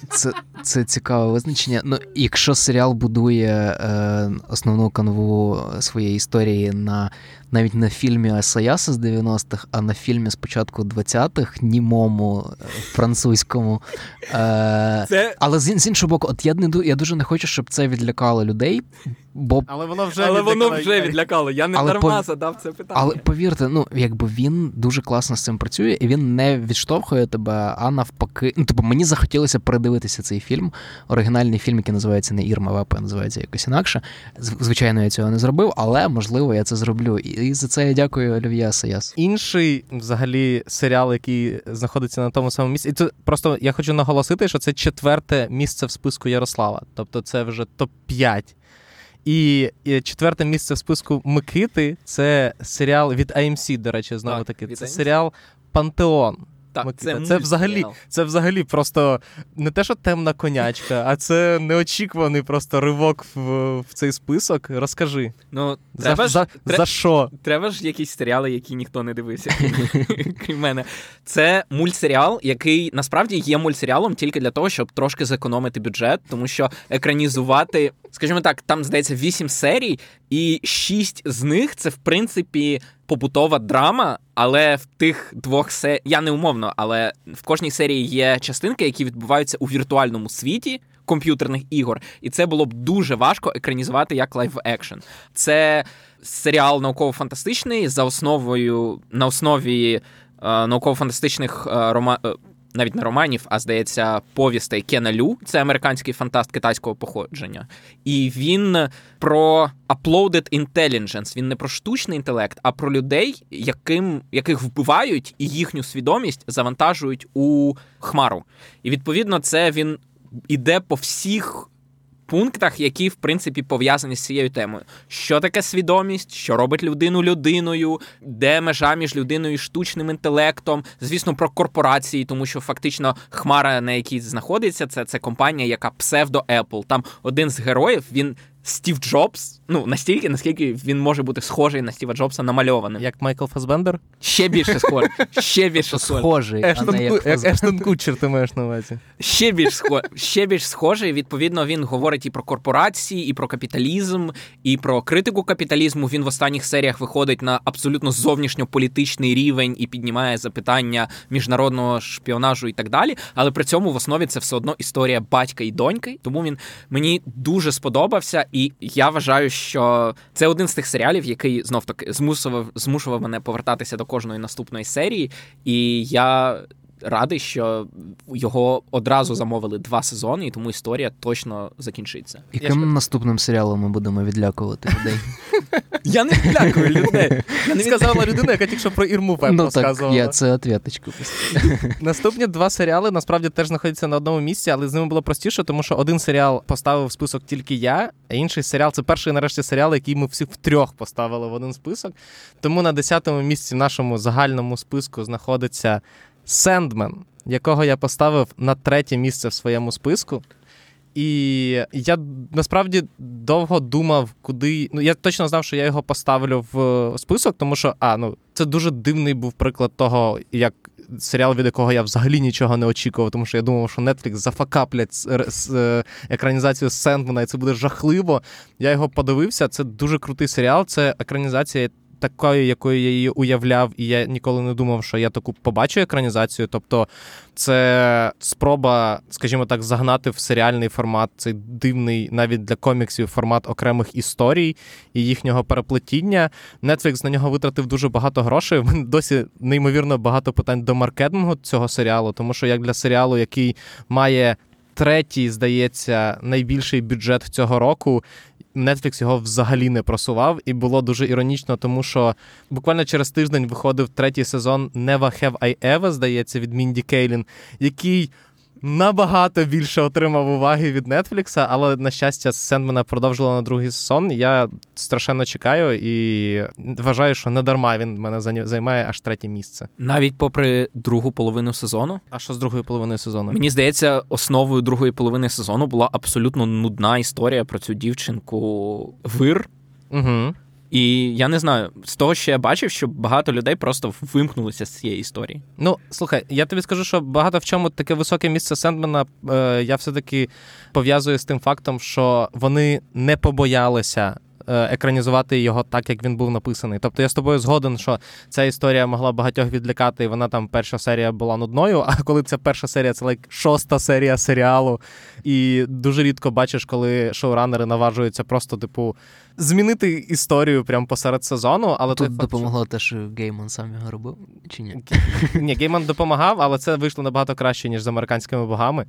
це, це цікаве визначення. Ну, якщо серіал будує е, основну канву своєї історії на навіть на фільмі Асаяса з 90-х, а на фільмі з початку 20-х, німому е, французькому. Е, це... Але з, з іншого боку, от я не я дуже не хочу, щоб це відлякало людей. Бо... Але воно вже Але воно вже відлякало. Я не але дарма пов... задав це питання. Але повірте, ну якби він дуже класно з цим працює, і він не відштовхує тебе, а навпаки. Ну, тобто мені захотілося передивитися цей фільм. Оригінальний фільм, який називається не Ірма Вепа, називається якось інакше. Звичайно, я цього не зробив, але можливо я це зроблю. І за це я дякую Олів'я Саяс. Інший взагалі серіал, який знаходиться на тому самому місці. І це просто я хочу наголосити, що це четверте місце в списку Ярослава. Тобто це вже топ-5. І, і четверте місце в списку Микити це серіал від AMC, до речі, знову таки. Це серіал Пантеон. Так, Це це взагалі це взагалі просто не те, що темна конячка, а це неочікуваний просто ривок в в цей список. Розкажи. Ну, треба за, ж, за, за що? Треба ж якісь серіали, які ніхто не дивився, *laughs* крім мене. Це мультсеріал, який насправді є мультсеріалом тільки для того, щоб трошки зекономити бюджет, тому що екранізувати, скажімо так, там здається вісім серій, і шість з них це в принципі побутова драма, але в тих двох се... я не умовно, але в кожній серії є частинки, які відбуваються у віртуальному світі комп'ютерних ігор, і це було б дуже важко екранізувати як live action. Це серіал науково-фантастичний за основою на основі е, науково-фантастичних е, рома... Навіть не романів, а здається, повістей Кена Лю. Це американський фантаст китайського походження. І він про uploaded intelligence. Він не про штучний інтелект, а про людей, яким, яких вбивають і їхню свідомість завантажують у хмару. І відповідно, це він іде по всіх пунктах, які в принципі пов'язані з цією темою. Що таке свідомість, що робить людину людиною, де межа між людиною і штучним інтелектом? Звісно, про корпорації, тому що фактично хмара, на якій знаходиться, це це компанія, яка псевдо Apple. Там один з героїв він Стів Джобс, ну настільки, наскільки він може бути схожий на Стіва Джобса намальованим. Як Майкл Фасбендер? Ще більше схожий. Ще більше схожий. Ештон Кучер ти маєш на увазі. Ще більш схожий. Ще більш схожий. Відповідно, він говорить і про корпорації, і про капіталізм, і про критику капіталізму. Він в останніх серіях виходить на абсолютно зовнішньополітичний рівень і піднімає запитання міжнародного шпіонажу і так далі. Але при цьому в основі це все одно історія батька і доньки. Тому він мені дуже сподобався. І я вважаю, що це один з тих серіалів, який знов таки змусував змушував мене повертатися до кожної наступної серії. І я радий, що його одразу замовили два сезони, і тому історія точно закінчиться. Яким наступним серіалом ми будемо відлякувати людей? Я не відлякую людей. *laughs* Я не сказала людина, яка тільки що про Ірму Пеп ну, розказувала. Я це ответочку. *laughs* Наступні два серіали насправді теж знаходяться на одному місці, але з ними було простіше, тому що один серіал поставив в список тільки я, а інший серіал це перший нарешті серіал, який ми всіх втрьох поставили в один список. Тому на десятому місці в нашому загальному списку знаходиться Сендмен, якого я поставив на третє місце в своєму списку. І я насправді довго думав, куди. Ну, я точно знав, що я його поставлю в список, тому що а, ну, це дуже дивний був приклад того, як серіал, від якого я взагалі нічого не очікував, тому що я думав, що Netflix зафакаплять е, екранізацію Сендмена, і це буде жахливо. Я його подивився. Це дуже крутий серіал. Це екранізація такою, якою я її уявляв, і я ніколи не думав, що я таку побачу екранізацію. Тобто, це спроба, скажімо так, загнати в серіальний формат цей дивний навіть для коміксів формат окремих історій і їхнього переплетіння. Netflix на нього витратив дуже багато грошей. В мене досі неймовірно багато питань до маркетингу цього серіалу, тому що як для серіалу, який має третій, здається, найбільший бюджет цього року. Netflix його взагалі не просував, і було дуже іронічно, тому що буквально через тиждень виходив третій сезон Never Have I Ever, здається, від Мінді Кейлін, який набагато більше отримав уваги від Нетфлікса, але на щастя, Сендмена продовжила на другий сезон. Я страшенно чекаю і вважаю, що не дарма він мене займає аж третє місце. Навіть попри другу половину сезону. А що з другою половиною сезону? Мені здається, основою другої половини сезону була абсолютно нудна історія про цю дівчинку Вир. Угу. І я не знаю, з того, що я бачив, що багато людей просто вимкнулися з цієї історії. Ну, слухай, я тобі скажу, що багато в чому таке високе місце Сендмена е, я все-таки пов'язую з тим фактом, що вони не побоялися. Е, екранізувати його так, як він був написаний. Тобто я з тобою згоден, що ця історія могла багатьох відлякати, і вона там перша серія була нудною. А коли ця перша серія, це like, шоста серія серіалу. І дуже рідко бачиш, коли шоуранери наважуються просто, типу, змінити історію прямо посеред сезону. Але Тут допомогло факт, те, що Гейман сам його робив, чи ні? Ні, Гейман допомагав, але це вийшло набагато краще, ніж з американськими богами.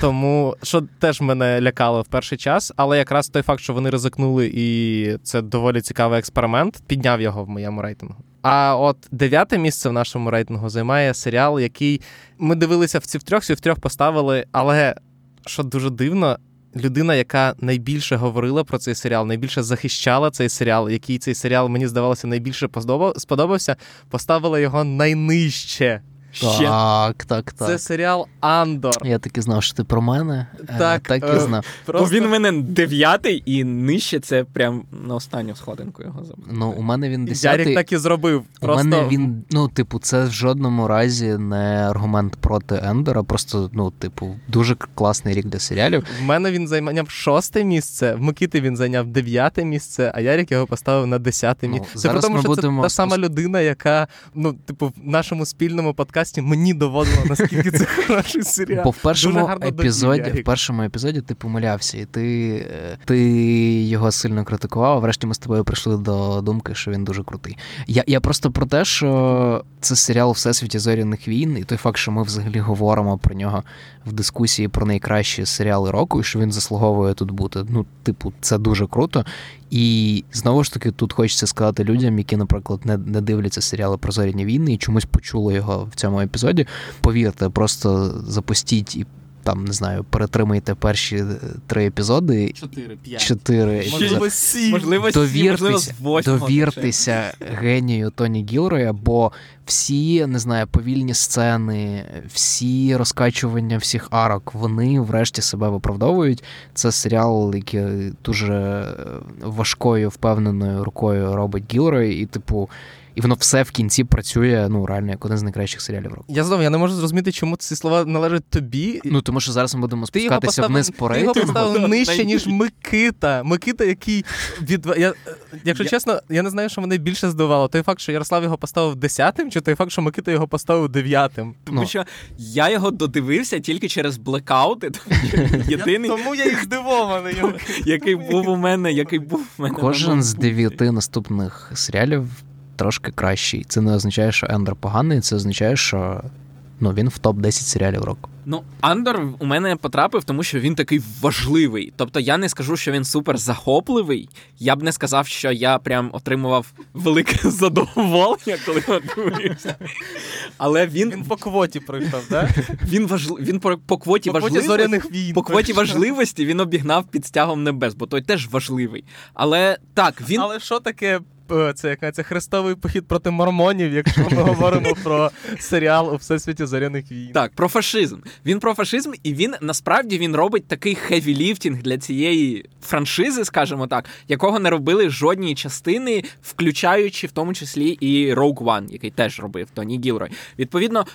Тому що теж мене лякало в перший час, але якраз той факт, що вони ризикнули, і це доволі цікавий експеримент, підняв його в моєму рейтингу. А от дев'яте місце в нашому рейтингу займає серіал, який ми дивилися в ці втрьох, всі втрьох поставили, але що дуже дивно, людина, яка найбільше говорила про цей серіал, найбільше захищала цей серіал, який цей серіал мені здавалося найбільше сподобався, поставила його найнижче. Так, так, так. Це серіал Андор. Я таки знав, що ти про мене. Е, так, так і е, знав. Просто... Він в мене дев'ятий, і нижче це прям на останню сходинку його забрав. Ну, у мене він десятий. Ярік так і зробив. Просто... У мене він, ну, типу, це в жодному разі не аргумент проти Ендора. Просто, ну, типу, дуже класний рік для серіалів. В мене він зайняв шосте місце, в Микити він зайняв дев'яте місце, а Ярік його поставив на десяте місце. Ну, це тому, що будемо... це та сама людина, яка, ну, типу, в нашому спільному подкасті подкасті мені доводило, наскільки це *laughs* хороший серіал. Бо в першому епізоді в першому епізоді ти помилявся, і ти е, ти його сильно критикував, а врешті ми з тобою прийшли до думки, що він дуже крутий. Я я просто про те, що це серіал Всесвіті зоряних війн, і той факт, що ми взагалі говоримо про нього в дискусії про найкращі серіали року, і що він заслуговує тут бути. Ну, типу, це дуже круто. І знову ж таки, тут хочеться сказати людям, які, наприклад, не не дивляться серіали про зоряні війни і чомусь почули його в цьому епізоді. Повірте, просто запустіть і там не знаю, перетримайте перші е, три епізоди. Чотири, п'ять. Чотири. Можливо, сім. Можливо, довіртеся, можливо, довіртеся генію Тоні Гілроя, бо всі не знаю, повільні сцени, всі розкачування всіх арок, вони врешті себе виправдовують. Це серіал, який дуже е, важкою, впевненою рукою робить Гілрой, і, типу і воно все в кінці працює ну реально як один з найкращих серіалів року. Я знову я не можу зрозуміти, чому ці слова належать тобі. Ну тому що зараз ми будемо спускатися вниз по рейтингу. Ти його поставив *laughs* нижче, ніж Микита. Микита, який від я, якщо я... чесно, я не знаю, що мене більше здивувало. Той факт, що Ярослав його поставив десятим, чи той факт, що Микита його поставив дев'ятим. Тому ну. що я його додивився тільки через блекаути. *laughs* Єдиний тому я і здивований. *laughs* Який був у мене, який був у мене. Кожен з дев'яти наступних серіалів трошки кращий. Це не означає, що Ендер поганий, це означає, що ну, він в топ-10 серіалів року. Ну, Андер у мене потрапив, тому що він такий важливий. Тобто я не скажу, що він супер захопливий. Я б не сказав, що я прям отримував велике *laughs* задоволення, коли дивився. Але він Він по квоті пройшов, так? Він важл... він по, по квоті важливості зоряних війн. По квоті важливості він обігнав під стягом небес, бо той теж важливий. Але так, він. Але що таке це яка це хрестовий похід проти мормонів, якщо ми говоримо про серіал у всесвіті зоряних війн. Так, про фашизм. Він про фашизм, і він насправді він робить такий heavy lifting для цієї франшизи, скажімо так, якого не робили жодні частини, включаючи в тому числі і Rogue One, який теж робив Тоні Гілрой. Відповідно.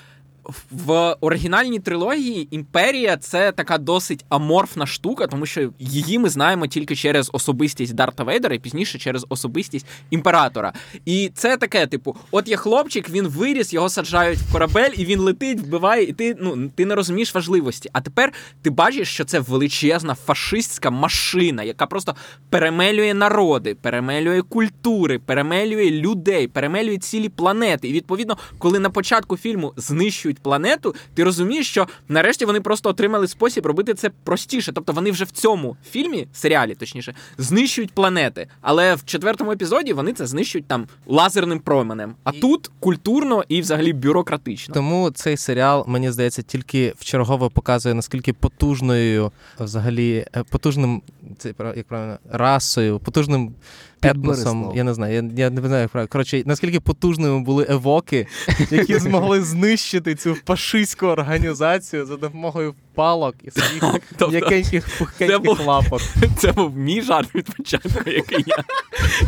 В оригінальній трилогії імперія це така досить аморфна штука, тому що її ми знаємо тільки через особистість Дарта Вейдера і пізніше через особистість імператора. І це таке, типу, от є хлопчик, він виріс, його саджають в корабель, і він летить, вбиває, і ти ну ти не розумієш важливості. А тепер ти бачиш, що це величезна фашистська машина, яка просто перемелює народи, перемелює культури, перемелює людей, перемелює цілі планети. І відповідно, коли на початку фільму знищують планету, ти розумієш, що нарешті вони просто отримали спосіб робити це простіше. Тобто вони вже в цьому фільмі, серіалі, точніше, знищують планети. Але в четвертому епізоді вони це знищують там лазерним променем. А і... тут культурно і взагалі бюрократично. Тому цей серіал, мені здається, тільки вчергово показує наскільки потужною, взагалі, е, потужним це як правильно расою, потужним етносом. Я не знаю, я я не знаю як. Коротше, наскільки потужними були евоки, які *laughs* змогли знищити цю фашистську організацію за допомогою палок і своїх тобто, м'якеньких пухкеньких лапок. *laughs* Це був мій жарт від початку, який я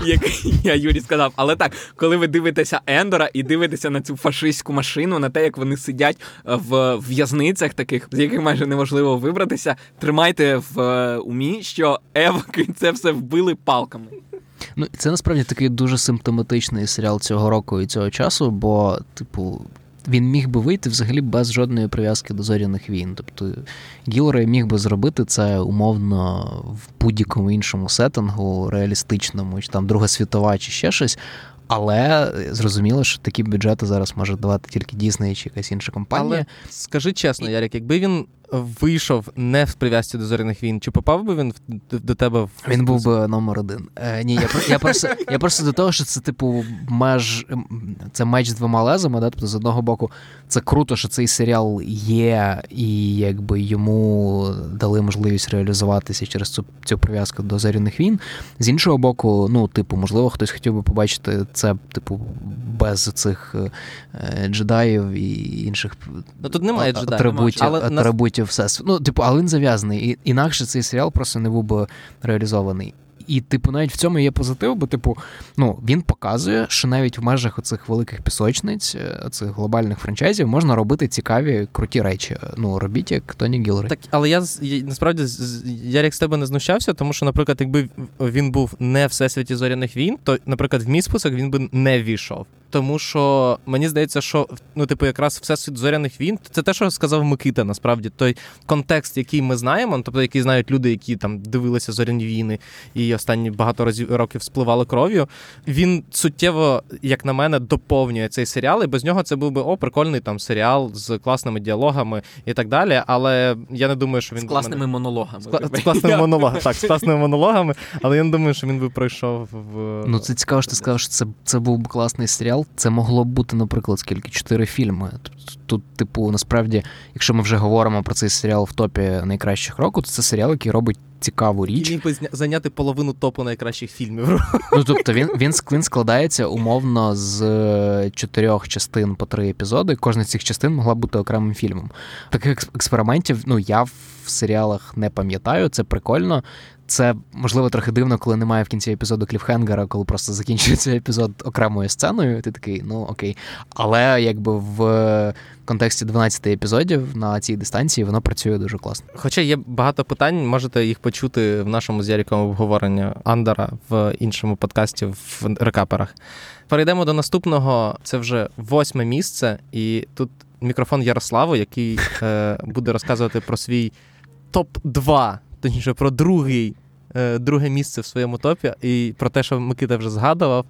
який я Юрі сказав. Але так, коли ви дивитеся Ендора і дивитеся на цю фашистську машину, на те, як вони сидять в в'язницях, таких з яких майже неможливо вибратися, тримайте в е, умі, що евоки це все вбили палками. Ну, це насправді такий дуже симптоматичний серіал цього року і цього часу, бо, типу, він міг би вийти взагалі без жодної прив'язки до зоряних війн. Тобто Гілрей міг би зробити це умовно в будь-якому іншому сеттингу, реалістичному, чи там Друга світова, чи ще щось. Але зрозуміло, що такі бюджети зараз може давати тільки Дісней чи якась інша компанія. Але скажи чесно, Ярик, якби він вийшов не в прив'язці до зоряних війн, чи попав би він до тебе в він був би номер один. Е, Ні, я я просто я просто до того, що це типу меж це меч з двома лезами. Да? Тобто, з одного боку, це круто, що цей серіал є, і якби йому дали можливість реалізуватися через цю цю прив'язку до зоряних війн. З іншого боку, ну, типу, можливо, хтось хотів би побачити це, типу, без цих е, джедаїв і інших ну, тут немає джедаїв, атрибутів, але атрибутів все. Ну, типу, але він зав'язаний. І інакше цей серіал просто не був би реалізований. І, типу, навіть в цьому є позитив, бо, типу, ну, він показує, що навіть в межах оцих великих пісочниць, е, цих глобальних франчайзів, можна робити цікаві, круті речі. Ну, робіть як Тоні Гілрі. Так, але я насправді Ярік з тебе не знущався, тому що, наприклад, якби він був не в всесвіті зоряних війн, то, наприклад, в мій список він би не війшов тому що мені здається, що ну, типу, якраз всесвіт зоряних війн це те, що сказав Микита. Насправді той контекст, який ми знаємо, тобто який знають люди, які там дивилися зоряні війни і останні багато разів років спливали кров'ю. Він суттєво, як на мене, доповнює цей серіал, і без нього це був би о, прикольний там серіал з класними діалогами і так далі. Але я не думаю, що він з класними мене... монологами. З, з класними монологами, так, з класними монологами, але я не думаю, що він би пройшов в. Ну це цікаво, що ти сказав, що це це був би класний серіал це могло б бути, наприклад, скільки чотири фільми. Тут, типу, насправді, якщо ми вже говоримо про цей серіал в топі найкращих року, то це серіал, який робить цікаву річ. Він би зайняти половину топу найкращих фільмів. *laughs* Ну тобто він він, він складається умовно з е, чотирьох частин по три епізоди. Кожна з цих частин могла бути окремим фільмом. Таких експериментів ну я в серіалах не пам'ятаю. Це прикольно. Це можливо трохи дивно, коли немає в кінці епізоду кліфхенгера, коли просто закінчується епізод окремою сценою. Ти такий, ну окей. Але якби в контексті 12 епізодів на цій дистанції воно працює дуже класно. Хоча є багато питань, можете їх почути в нашому з Яріком обговоренні Андера в іншому подкасті в рекаперах. Перейдемо до наступного. Це вже восьме місце, і тут мікрофон Ярославу, який е, буде розказувати про свій топ 2 точніше про другий, е, друге місце в своєму топі, і про те, що Микита вже згадував.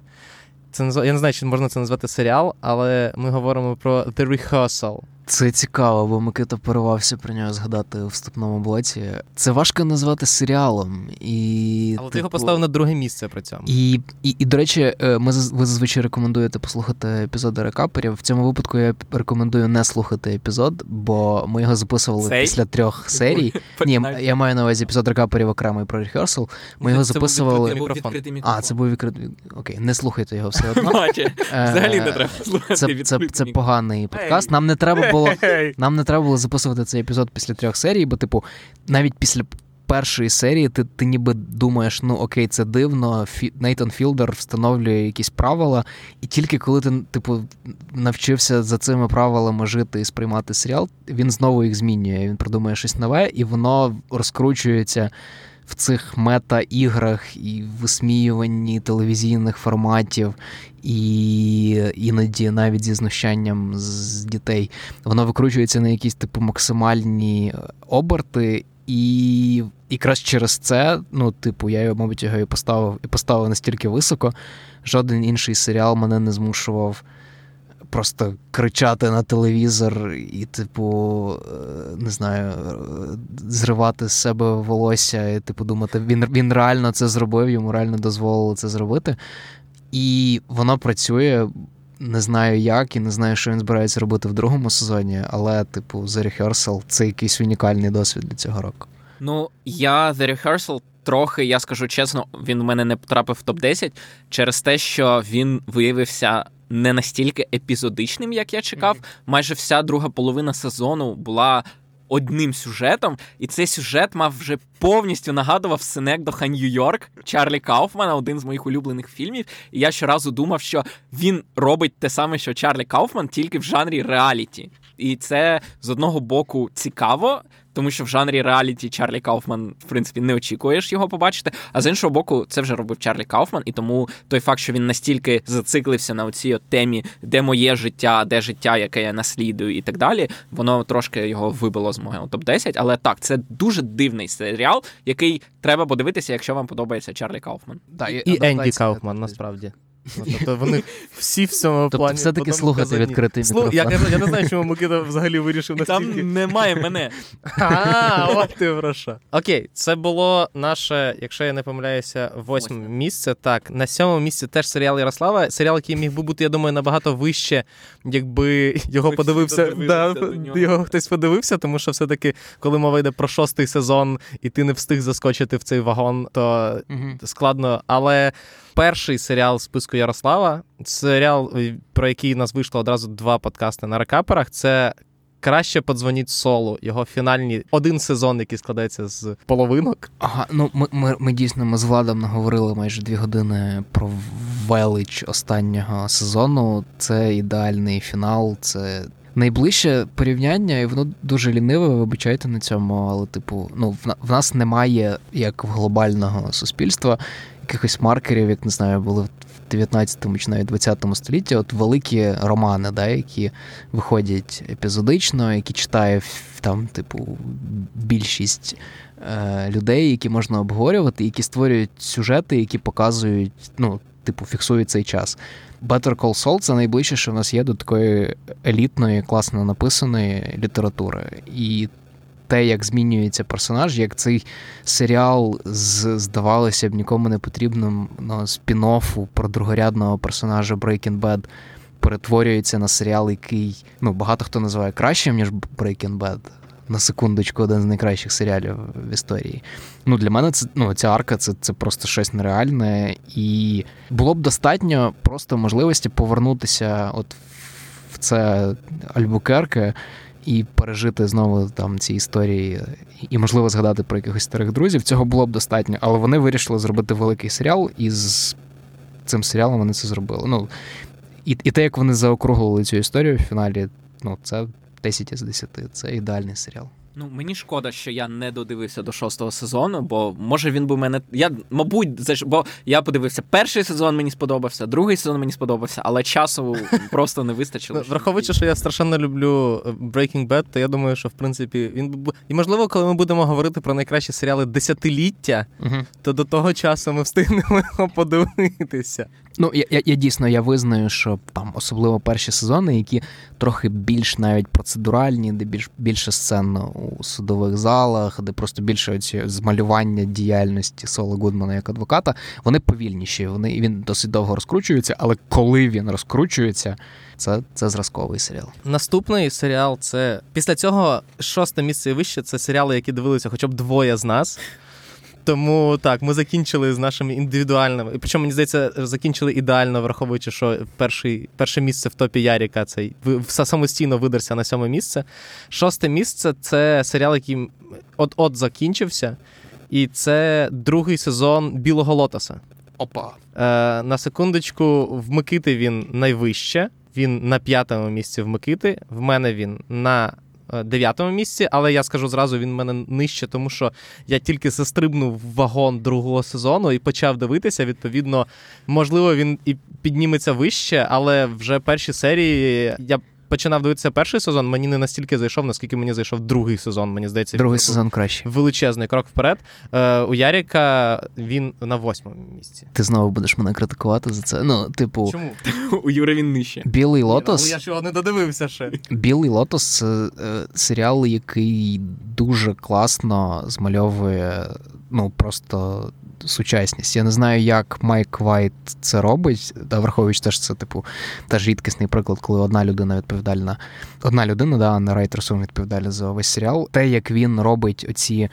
Це Я не знаю, чи можна це назвати серіал, але ми говоримо про The Rehearsal. Це цікаво, бо Микита порвався про нього згадати у вступному блоці. Це важко назвати серіалом. І, Але типу... ти його типу, поставив на друге місце при цьому. І, і, і до речі, е, ми ви зазвичай рекомендуєте послухати епізоди рекаперів. В цьому випадку я рекомендую не слухати епізод, бо ми його записували Сей? після трьох серій. Ні, я маю на увазі епізод рекаперів окремий про рехерсал. Ми його записували. Це був відкритий мікрофон. А, це був відкритий. Окей, не слухайте його все *laughs* одно. Взагалі не треба слухати. Це поганий подкаст. Нам не треба було *laughs* нам не треба було записувати цей епізод після трьох серій, бо, типу, навіть після першої серії ти ти ніби думаєш, ну окей, це дивно. Фі... Нейтан Філдер встановлює якісь правила, і тільки коли ти, типу, навчився за цими правилами жити і сприймати серіал, він знову їх змінює. Він придумує щось нове, і воно розкручується в цих мета-іграх і висміюванні телевізійних форматів, і іноді навіть зі знущанням з дітей. Воно викручується на якісь типу максимальні оберти. І якраз через це, ну, типу, я мабуть, його і поставив і поставив настільки високо. Жоден інший серіал мене не змушував просто кричати на телевізор і, типу, е, не знаю, зривати з себе волосся, і типу думати, він він реально це зробив, йому реально дозволили це зробити. І воно працює. Не знаю як і не знаю, що він збирається робити в другому сезоні, але, типу, The Rehearsal — це якийсь унікальний досвід для цього року. Ну, я The Rehearsal трохи, я скажу чесно, він у мене не потрапив в топ-10 через те, що він виявився не настільки епізодичним, як я чекав. Майже вся друга половина сезону була. Одним сюжетом, і цей сюжет мав вже повністю нагадував Синекдоха Нью-Йорк Чарлі Кауфмана, один з моїх улюблених фільмів. І я щоразу думав, що він робить те саме, що Чарлі Кауфман, тільки в жанрі реаліті. І це з одного боку цікаво, тому що в жанрі реаліті Чарлі Кауфман, в принципі, не очікуєш його побачити. А з іншого боку, це вже робив Чарлі Кауфман, і тому той факт, що він настільки зациклився на цій темі, де моє життя, де життя, яке я наслідую, і так далі, воно трошки його вибило з мого топ 10 Але так, це дуже дивний серіал, який треба подивитися, якщо вам подобається Чарлі Кауфман. Да, і, і Енді Кауфман насправді. Ну, тобто вони всі в цьому тобто плані. все-таки слухати відкритий мікрофон. Я, я, я не знаю, чому Микита взагалі вирішив настільки. Там немає мене. *laughs* А, от ти про. Окей, це було наше, якщо я не помиляюся, восьме місце. Так, на сьомому місці теж серіал Ярослава. Серіал, який міг би бути, я думаю, набагато вище, якби його Ми подивився. Да, його хтось подивився, тому що все-таки, коли мова йде про шостий сезон, і ти не встиг заскочити в цей вагон, то угу. складно. Але перший серіал списку Ярослава. Серіал, е, про який у нас вийшло одразу два подкасти на рекаперах. Це краще подзвоніть солу. Його фінальні один сезон, який складається з половинок. Ага, ну ми ми, ми дійсно ми з Владом наговорили майже дві години про велич останнього сезону. Це ідеальний фінал. Це. Найближче порівняння, і воно дуже ліниве, вибачайте на цьому, але, типу, ну, в, нас немає як в глобального суспільства якихось маркерів, як не знаю, були в 19 чи навіть 20 столітті, от великі романи, да, які виходять епізодично, які читає там, типу, більшість е, людей, які можна обговорювати, які створюють сюжети, які показують, ну, типу, фіксують цей час. Better Call Saul — це найближче, що в нас є до такої елітної, класно написаної літератури. І те, як змінюється персонаж, як цей серіал з, здавалося б, нікому не потрібним ну, спін-оффу про другорядного персонажа Breaking Bad перетворюється на серіал, який ну, багато хто називає кращим, ніж Breaking Bad. На секундочку, один з найкращих серіалів в історії. Ну, Для мене це ну, ця арка це це просто щось нереальне. І було б достатньо просто можливості повернутися от в це Альбукерке і пережити знову там ці історії, і, можливо, згадати про якихось старих друзів. Цього було б достатньо, але вони вирішили зробити великий серіал, і з цим серіалом вони це зробили. Ну, І і те, як вони заокруглили цю історію в фіналі, ну, це 10 із 10. Це ідеальний серіал. Ну, мені шкода, що я не додивився до шостого сезону, бо може він би мене. Я, мабуть, бо я подивився перший сезон, мені сподобався, другий сезон мені сподобався, але часу *laughs* просто не вистачило. Ну, враховуючи, що я страшенно люблю е, Breaking Bad, то я думаю, що в принципі він І можливо, коли ми будемо говорити про найкращі серіали десятиліття, то до того часу ми встигнемо *laughs* подивитися. Ну, я, я я, дійсно я визнаю, що там особливо перші сезони, які трохи більш навіть процедуральні, де більш більше сцен у судових залах, де просто більше оці змалювання діяльності Сола Гудмана як адвоката, вони повільніші. Вони він досить довго розкручується, але коли він розкручується, це це зразковий серіал. Наступний серіал це після цього шосте місце і вище. Це серіали, які дивилися хоча б двоє з нас. Тому так, ми закінчили з нашими індивідуальними. Причому, мені здається, закінчили ідеально, враховуючи, що перший, перше місце в топі Яріка цей самостійно видерся на сьоме місце. Шосте місце це серіал, який от-от закінчився. І це другий сезон Білого Лотоса. Опа. Е, На секундочку, в Микити він найвище. Він на п'ятому місці в Микити. В мене він на дев'ятому місці, але я скажу зразу, він в мене нижче, тому що я тільки застрибнув в вагон другого сезону і почав дивитися. Відповідно, можливо, він і підніметься вище, але вже перші серії я починав дивитися перший сезон, мені не настільки зайшов, наскільки мені зайшов другий сезон. Мені здається, другий сезон краще. Величезний крок вперед. Е, У Яріка він на восьмому місці. Ти знову будеш мене критикувати за це. Ну, типу, чому *laughs* у Юри він нижче. Білий Лотос. Ну, я ж його не додивився ще. Білий Лотос це е, серіал, який дуже класно змальовує, ну просто сучасність. Я не знаю, як Майк Вайт це робить. Та враховуючи теж це, типу, теж рідкісний приклад, коли одна людина відповідальна, одна людина, да, не writers' room відповідальна за весь серіал. Те, як він робить оці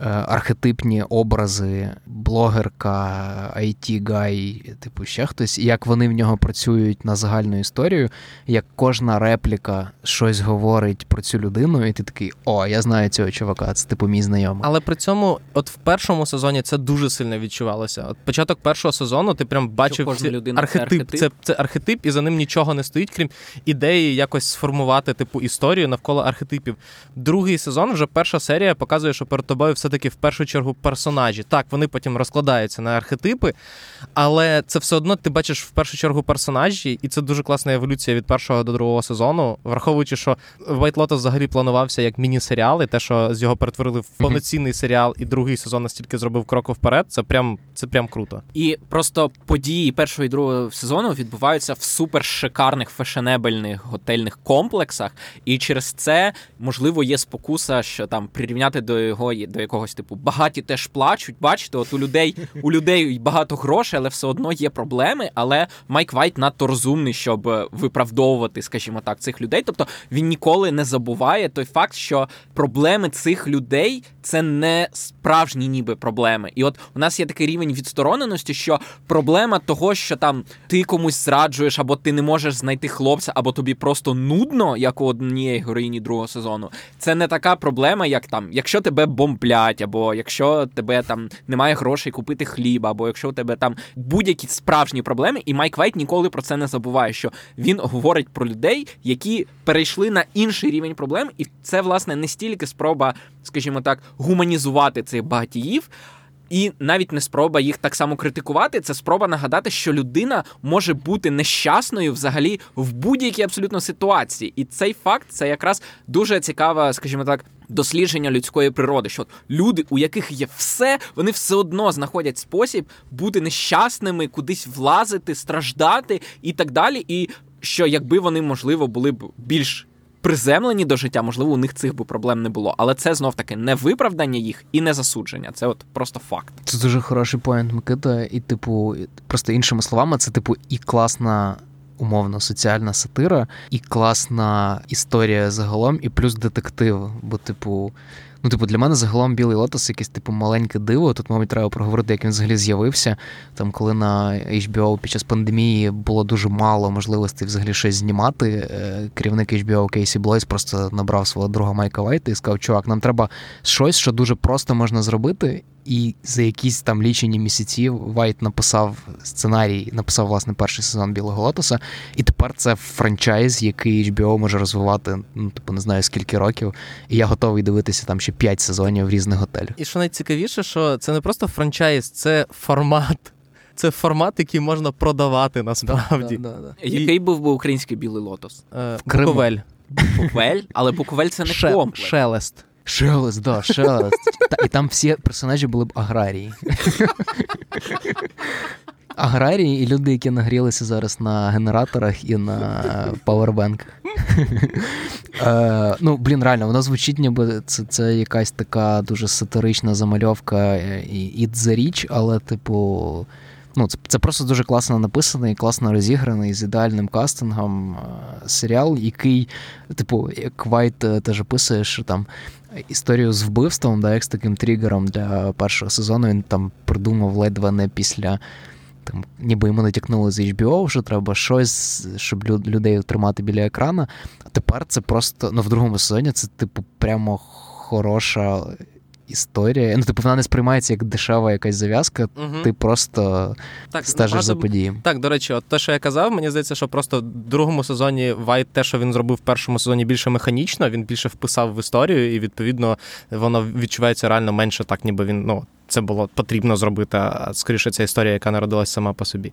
Е, архетипні образи, блогерка, it гай типу ще хтось, як вони в нього працюють на загальну історію, як кожна репліка щось говорить про цю людину, і ти такий, о, я знаю цього чувака, це типу мій знайомий. Але при цьому, от в першому сезоні це дуже сильно відчувалося. От початок першого сезону ти прям бачив ці... архетип. Це архетип. Це, це архетип, і за ним нічого не стоїть, крім ідеї якось сформувати типу історію навколо архетипів. Другий сезон, вже перша серія показує, що перед тобою все все-таки в першу чергу персонажі. Так, вони потім розкладаються на архетипи, але це все одно ти бачиш в першу чергу персонажі, і це дуже класна еволюція від першого до другого сезону, враховуючи, що White Lotus взагалі планувався як міні-серіал, і те, що з його перетворили в повноцінний серіал, і другий сезон настільки зробив кроку вперед, це прям це прям круто. І просто події першого і другого сезону відбуваються в супер шикарних фешенебельних готельних комплексах, і через це можливо є спокуса, що там прирівняти до його до якогось типу багаті теж плачуть. Бачите, от у людей у людей багато грошей, але все одно є проблеми. Але Майк Вайт надто розумний, щоб виправдовувати, скажімо так, цих людей. Тобто він ніколи не забуває той факт, що проблеми цих людей це не справжні, ніби проблеми. І от у нас є такий рівень відстороненості, що проблема того, що там ти комусь зраджуєш, або ти не можеш знайти хлопця, або тобі просто нудно, як у однієї героїні другого сезону. Це не така проблема, як там, якщо тебе бомблять або якщо тебе там немає грошей купити хліба, або якщо у тебе там будь-які справжні проблеми, і Майк Вайт ніколи про це не забуває. Що він говорить про людей, які перейшли на інший рівень проблем, і це власне не стільки спроба, скажімо так, гуманізувати цих багатіїв. І навіть не спроба їх так само критикувати. Це спроба нагадати, що людина може бути нещасною взагалі в будь-якій абсолютно ситуації. І цей факт це якраз дуже цікаве, скажімо так, дослідження людської природи. Що люди, у яких є все, вони все одно знаходять спосіб бути нещасними, кудись влазити, страждати і так далі. І що якби вони можливо були б більш приземлені до життя, можливо, у них цих би проблем не було. Але це знов таки не виправдання їх і не засудження. Це от просто факт. Це дуже хороший поєнт, Микита. І, типу, просто іншими словами, це типу і класна. Умовно соціальна сатира, і класна історія загалом, і плюс детектив. Бо, типу, Ну, типу, для мене загалом білий лотос якесь типу маленьке диво. Тут, мабуть, треба проговорити, як він взагалі з'явився. Там, коли на HBO під час пандемії було дуже мало можливостей взагалі щось знімати. Е, керівник HBO Кейсі Блойс просто набрав свого друга Майка Вайта і сказав: Чувак, нам треба щось, що дуже просто можна зробити. І за якісь там лічені місяці Вайт написав сценарій, написав власне перший сезон Білого Лотоса, і тепер це франчайз, який HBO може розвивати, ну типу не знаю скільки років. І я готовий дивитися там ще 5 сезонів в різних готелях. І що найцікавіше, що це не просто франчайз, це формат. Це формат, який можна продавати насправді. Да, да, да, Який був би український білий лотос? Е, Буковель. Буковель? Але Буковель це не Ше- комплекс. Шелест. Шелест, да, шелест. Та, і там всі персонажі були б аграрії. Аграрії і люди, які нагрілися зараз на генераторах і на пауербенках. Е, ну, блін, реально, воно звучить, ніби це це якась така дуже сатирична замальовка і за річ, але, типу, ну, це це просто дуже класно написаний, класно розіграний з ідеальним кастингом е, серіал, який, типу, як Вайт е, теж описує, що там історію з вбивством, да, як з таким тригером для першого сезону він там придумав ледве не після. Там, ніби йому натякнули з HBO, що треба щось, щоб людей тримати біля екрана. А тепер це просто ну, в другому сезоні це, типу, прямо хороша історія. Ну, типу, вона не сприймається як дешева якась зав'язка, угу. ти просто так, стежиш багато... за подіями. Так, до речі, от те, що я казав, мені здається, що просто в другому сезоні Вайт, те, що він зробив в першому сезоні, більше механічно, він більше вписав в історію, і відповідно воно відчувається реально менше, так ніби він ну це було потрібно зробити, а скоріше ця історія, яка народилась сама по собі.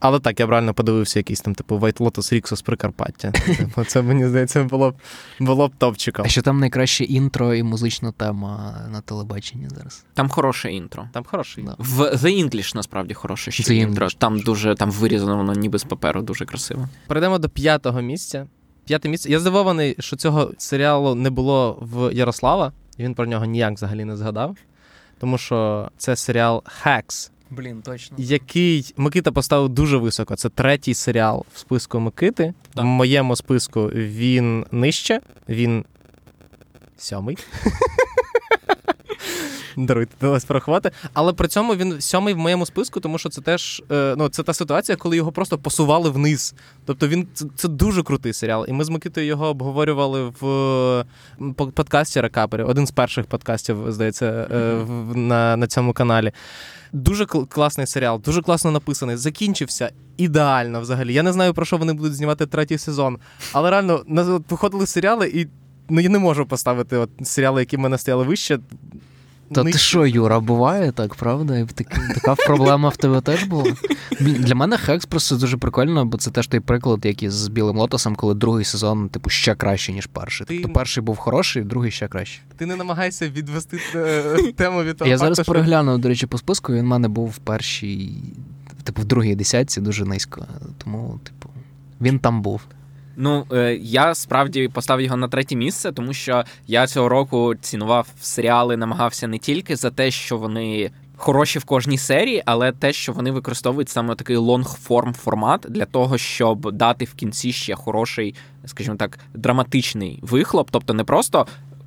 Але так, я правильно подивився якийсь там, типу, White Lotus з Прикарпаття. *laughs* Типу, це мені здається було б було б топчиком. А що там найкраще інтро і музична тема на телебаченні зараз? Там хороше інтро. Там хороше інтро. В The English насправді хороше ще The інтро. English. Там дуже там вирізано, воно ніби з паперу, дуже красиво. Перейдемо до п'ятого місця. П'яте місце. Я здивований, що цього серіалу не було в Ярослава, він про нього ніяк взагалі не згадав тому що це серіал Hacks, Блін, точно. Який Микита поставив дуже високо. Це третій серіал в списку Микити. Так. В моєму списку він нижче, він сьомий. *laughs* Даруйте, далось порахувати. Але при цьому він сьомий в моєму списку, тому що це теж е, ну, це та ситуація, коли його просто посували вниз. Тобто він це, це дуже крутий серіал. І ми з Микитою його обговорювали в подкасті Рекапері, один з перших подкастів, здається, е, на, на цьому каналі. Дуже класний серіал, дуже класно написаний. Закінчився ідеально взагалі. Я не знаю, про що вони будуть знімати третій сезон. Але реально виходили серіали, і ну, я не можу поставити от серіали, які в мене стояли вище. Та ти що, Юра, буває так, правда? Така проблема в тебе теж була. Для мене Хекс просто дуже прикольно, бо це теж той приклад, як і з білим лотосом, коли другий сезон, типу, ще краще, ніж перший. Ти... Тобто перший був хороший, другий ще краще. Ти не намагайся відвести е, тему від того. Я зараз переглянув, до речі, по списку. Він в мене був в першій, типу, в другій десятці дуже низько. Тому, типу, він там був. Ну, е, я справді поставив його на третє місце, тому що я цього року цінував серіали, намагався не тільки за те, що вони хороші в кожній серії, але те, що вони використовують саме такий лонгформ формат для того, щоб дати в кінці ще хороший, скажімо так, драматичний вихлоп, тобто не просто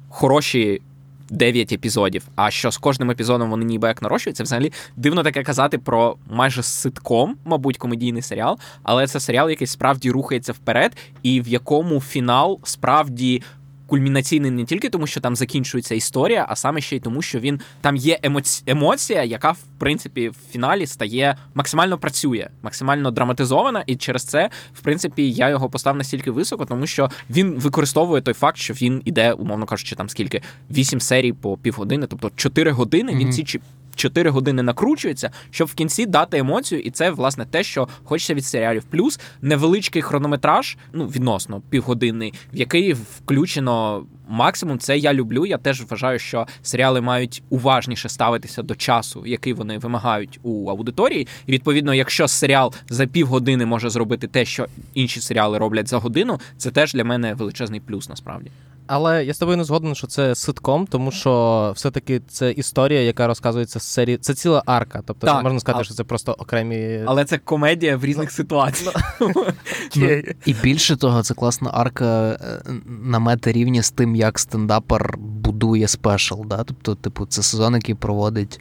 хороші 9 епізодів. А що з кожним епізодом вони ніби як нарощуються. Взагалі дивно таке казати про майже ситком, мабуть, комедійний серіал, але це серіал, який справді рухається вперед, і в якому фінал справді кульмінаційний не тільки тому, що там закінчується історія, а саме ще й тому, що він там є емоці... емоція, яка в принципі в фіналі стає максимально працює, максимально драматизована, і через це, в принципі, я його поставив настільки високо, тому що він використовує той факт, що він іде, умовно кажучи, там скільки вісім серій по півгодини, тобто чотири години. Mm-hmm. Він ці 4 години накручується, щоб в кінці дати емоцію, і це власне те, що хочеться від серіалів. Плюс невеличкий хронометраж, ну відносно півгодини, в який включено максимум. Це я люблю. Я теж вважаю, що серіали мають уважніше ставитися до часу, який вони вимагають у аудиторії. І відповідно, якщо серіал за півгодини може зробити те, що інші серіали роблять за годину, це теж для мене величезний плюс насправді. Але я з тобою не згоден, що це ситком, тому що все-таки це історія, яка розказується з серії. Це ціла арка. Тобто так, можна сказати, а... що це просто окремі. Але це комедія в різних ну, ситуаціях. Ну, *laughs* ну, і більше того, це класна арка е, на мета рівні з тим, як стендапер будує спешл. Да? Тобто, типу, це сезон, який проводить.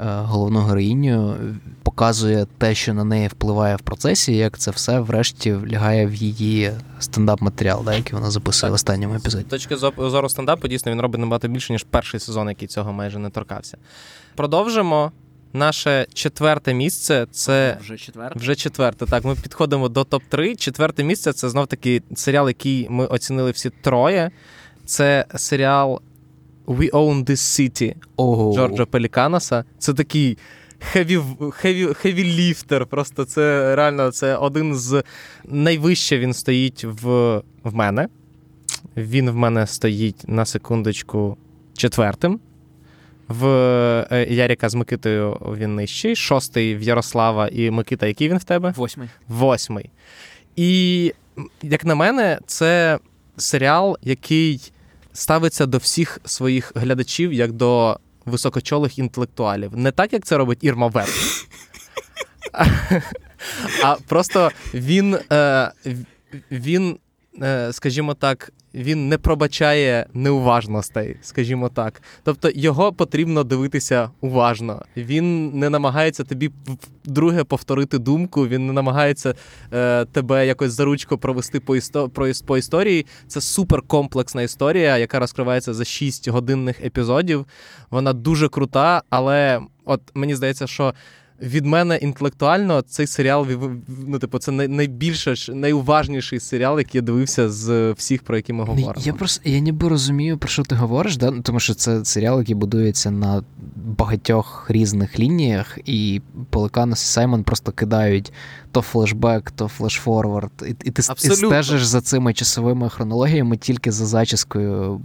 Е, головну героїню показує те, що на неї впливає в процесі, як це все врешті лягає в її стендап-матеріал, да, який вона записує так. в останньому епізоді. З точки зору стендапу, дійсно він робить набагато більше, ніж перший сезон, який цього майже не торкався. Продовжимо. Наше четверте місце це вже четверте. Вже четверте. Так, ми підходимо до топ-3. Четверте місце це знов таки серіал, який ми оцінили всі троє. Це серіал We Own This City oh. Джорджа Пеліканаса. Це такий хеві, хеві, хеві ліфтер. Просто це реально це один з найвище він стоїть в, в мене. Він в мене стоїть на секундочку четвертим. В е, Яріка з Микитою він нижчий. Шостий в Ярослава і Микита. Який він в тебе? Восьмий. Восьмий. І, як на мене, це серіал, який ставиться до всіх своїх глядачів як до високочолих інтелектуалів. Не так, як це робить Ірма Веб. А просто він, е, він, е, скажімо так, він не пробачає неуважностей, скажімо так. Тобто його потрібно дивитися уважно. Він не намагається тобі вдруге повторити думку, він не намагається е, тебе якось за ручку провести по істо... по історії. Це суперкомплексна історія, яка розкривається за 6 годинних епізодів. Вона дуже крута, але от мені здається, що від мене інтелектуально цей серіал ну, типу, це найбільше найуважніший серіал, який я дивився з всіх, про які ми говоримо. Я просто я ніби розумію, про що ти говориш, да? тому що це серіал, який будується на багатьох різних лініях, і Пеликанос і Саймон просто кидають то флешбек, то флешфорвард. І, і ти і стежиш за цими часовими хронологіями тільки за зачіскою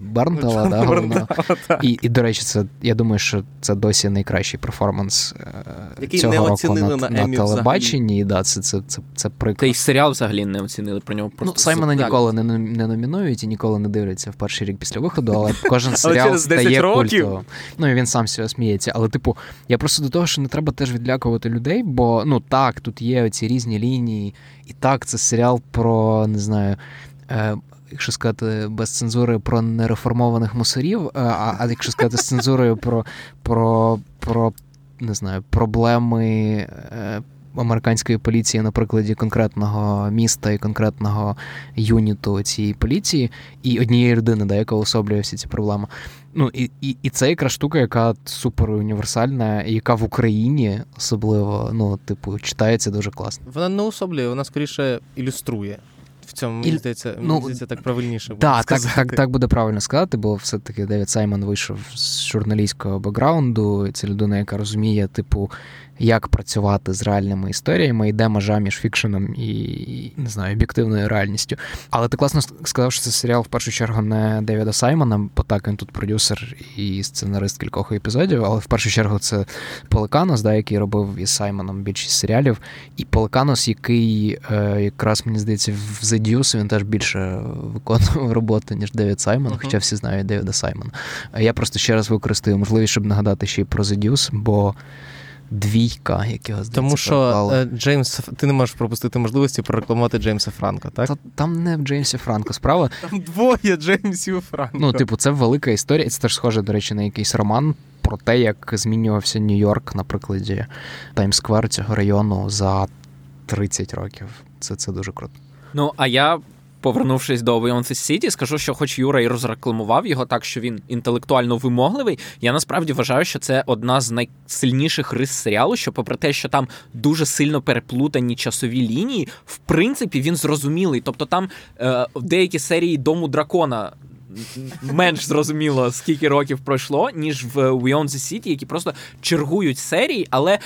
Бернтала, да. *laughs* І, і, до речі, це я думаю, що це досі найкращий перформанс е, Який цього не року на, на, на телебаченні. І, да, це, це, це, це прикольно. Та й серіал взагалі не оцінили про нього. просто Ну, Саймона ніколи не, не номінують і ніколи не дивляться в перший рік після виходу, але *laughs* кожен серіал стає культовим. Ну і він сам себе сміється. Але, типу, я просто до того, що не треба теж відлякувати людей, бо ну так тут є оці різні лінії. І так, це серіал про не знаю. Е, Якщо сказати без цензури про нереформованих мусорів, е, а а якщо сказати з цензурою про про, про не знаю, проблеми е, американської поліції на прикладі конкретного міста і конкретного юніту цієї поліції, і однієї людини, да, яка особлює всі ці проблеми. Ну і і, і це якраз штука, яка супер універсальна, яка в Україні особливо ну, типу, читається дуже класно. Вона не особлює, вона скоріше ілюструє. В цьому мені здається, мені ну, здається, так правильніше буде так, так, так, так буде правильно сказати, бо все-таки Девід Саймон вийшов з журналістського бекграунду. Це людина, яка розуміє, типу, як працювати з реальними історіями, йде межа між фікшеном і не знаю, об'єктивною реальністю. Але ти класно сказав, що це серіал в першу чергу не Девіда Саймона, бо так він тут продюсер і сценарист кількох епізодів, але в першу чергу це Пеликанос, да, який робив із Саймоном більшість серіалів. І Пеликанос, який е, якраз мені здається, в The Deuce він теж більше виконував роботу, ніж Девід Саймон, uh-huh. хоча всі знають Девіда Саймона. Я просто ще раз використаю можливість, щоб нагадати ще й про The Deuce, бо двійка, як його здається, Тому що. Е, Джеймс, ти не можеш пропустити можливості прорекламувати Джеймса Франка, так? Та, там не в Джеймсі Франко справа. Там двоє Джеймсів Франко. Ну, типу, це велика історія. Це теж схоже, до речі, на якийсь роман про те, як змінювався Нью-Йорк на прикладі Таймс-сквер цього району за 30 років. Це, Це дуже круто. Ну, а я Повернувшись до Beyoncé City, скажу, що хоч Юра і розрекламував його так, що він інтелектуально вимогливий, я насправді вважаю, що це одна з найсильніших рис серіалу, що, попри те, що там дуже сильно переплутані часові лінії, в принципі, він зрозумілий. Тобто там е, деякі серії Дому дракона. Менш зрозуміло, скільки років пройшло, ніж в Beyond the City, які просто чергують серії, але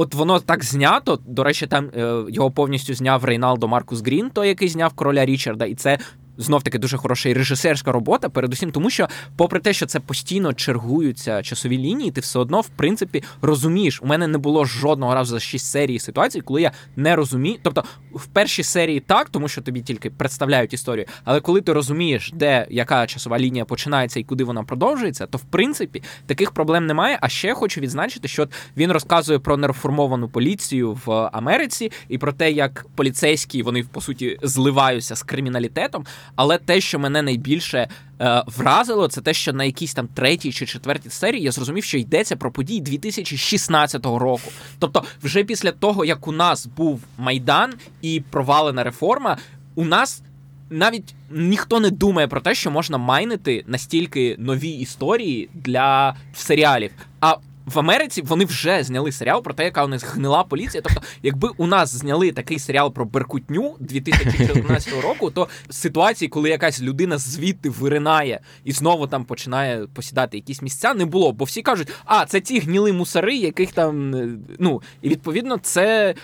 От воно так знято. До речі, там е, його повністю зняв Рейналдо Маркус Грін, той який зняв короля Річарда, і це знов таки дуже хороша і режисерська робота, передусім, тому що, попри те, що це постійно чергуються часові лінії, ти все одно, в принципі, розумієш. У мене не було жодного разу за шість серій ситуацій, коли я не розумію. Тобто, в першій серії так, тому що тобі тільки представляють історію, але коли ти розумієш, де яка часова лінія починається і куди вона продовжується, то в принципі таких проблем немає. А ще хочу відзначити, що він розказує про нереформовану поліцію в Америці і про те, як поліцейські вони по суті зливаються з криміналітетом. Але те, що мене найбільше е, вразило, це те, що на якійсь там третій чи четвертій серії я зрозумів, що йдеться про події 2016 року. Тобто, вже після того, як у нас був майдан і провалена реформа, у нас. Навіть ніхто не думає про те, що можна майнити настільки нові історії для серіалів. А в Америці вони вже зняли серіал про те, яка у них гнила поліція. Тобто, якби у нас зняли такий серіал про Беркутню 2014 року, то ситуації, коли якась людина звідти виринає і знову там починає посідати якісь місця, не було. Бо всі кажуть, а це ті гніли мусари, яких там е, ну і відповідно це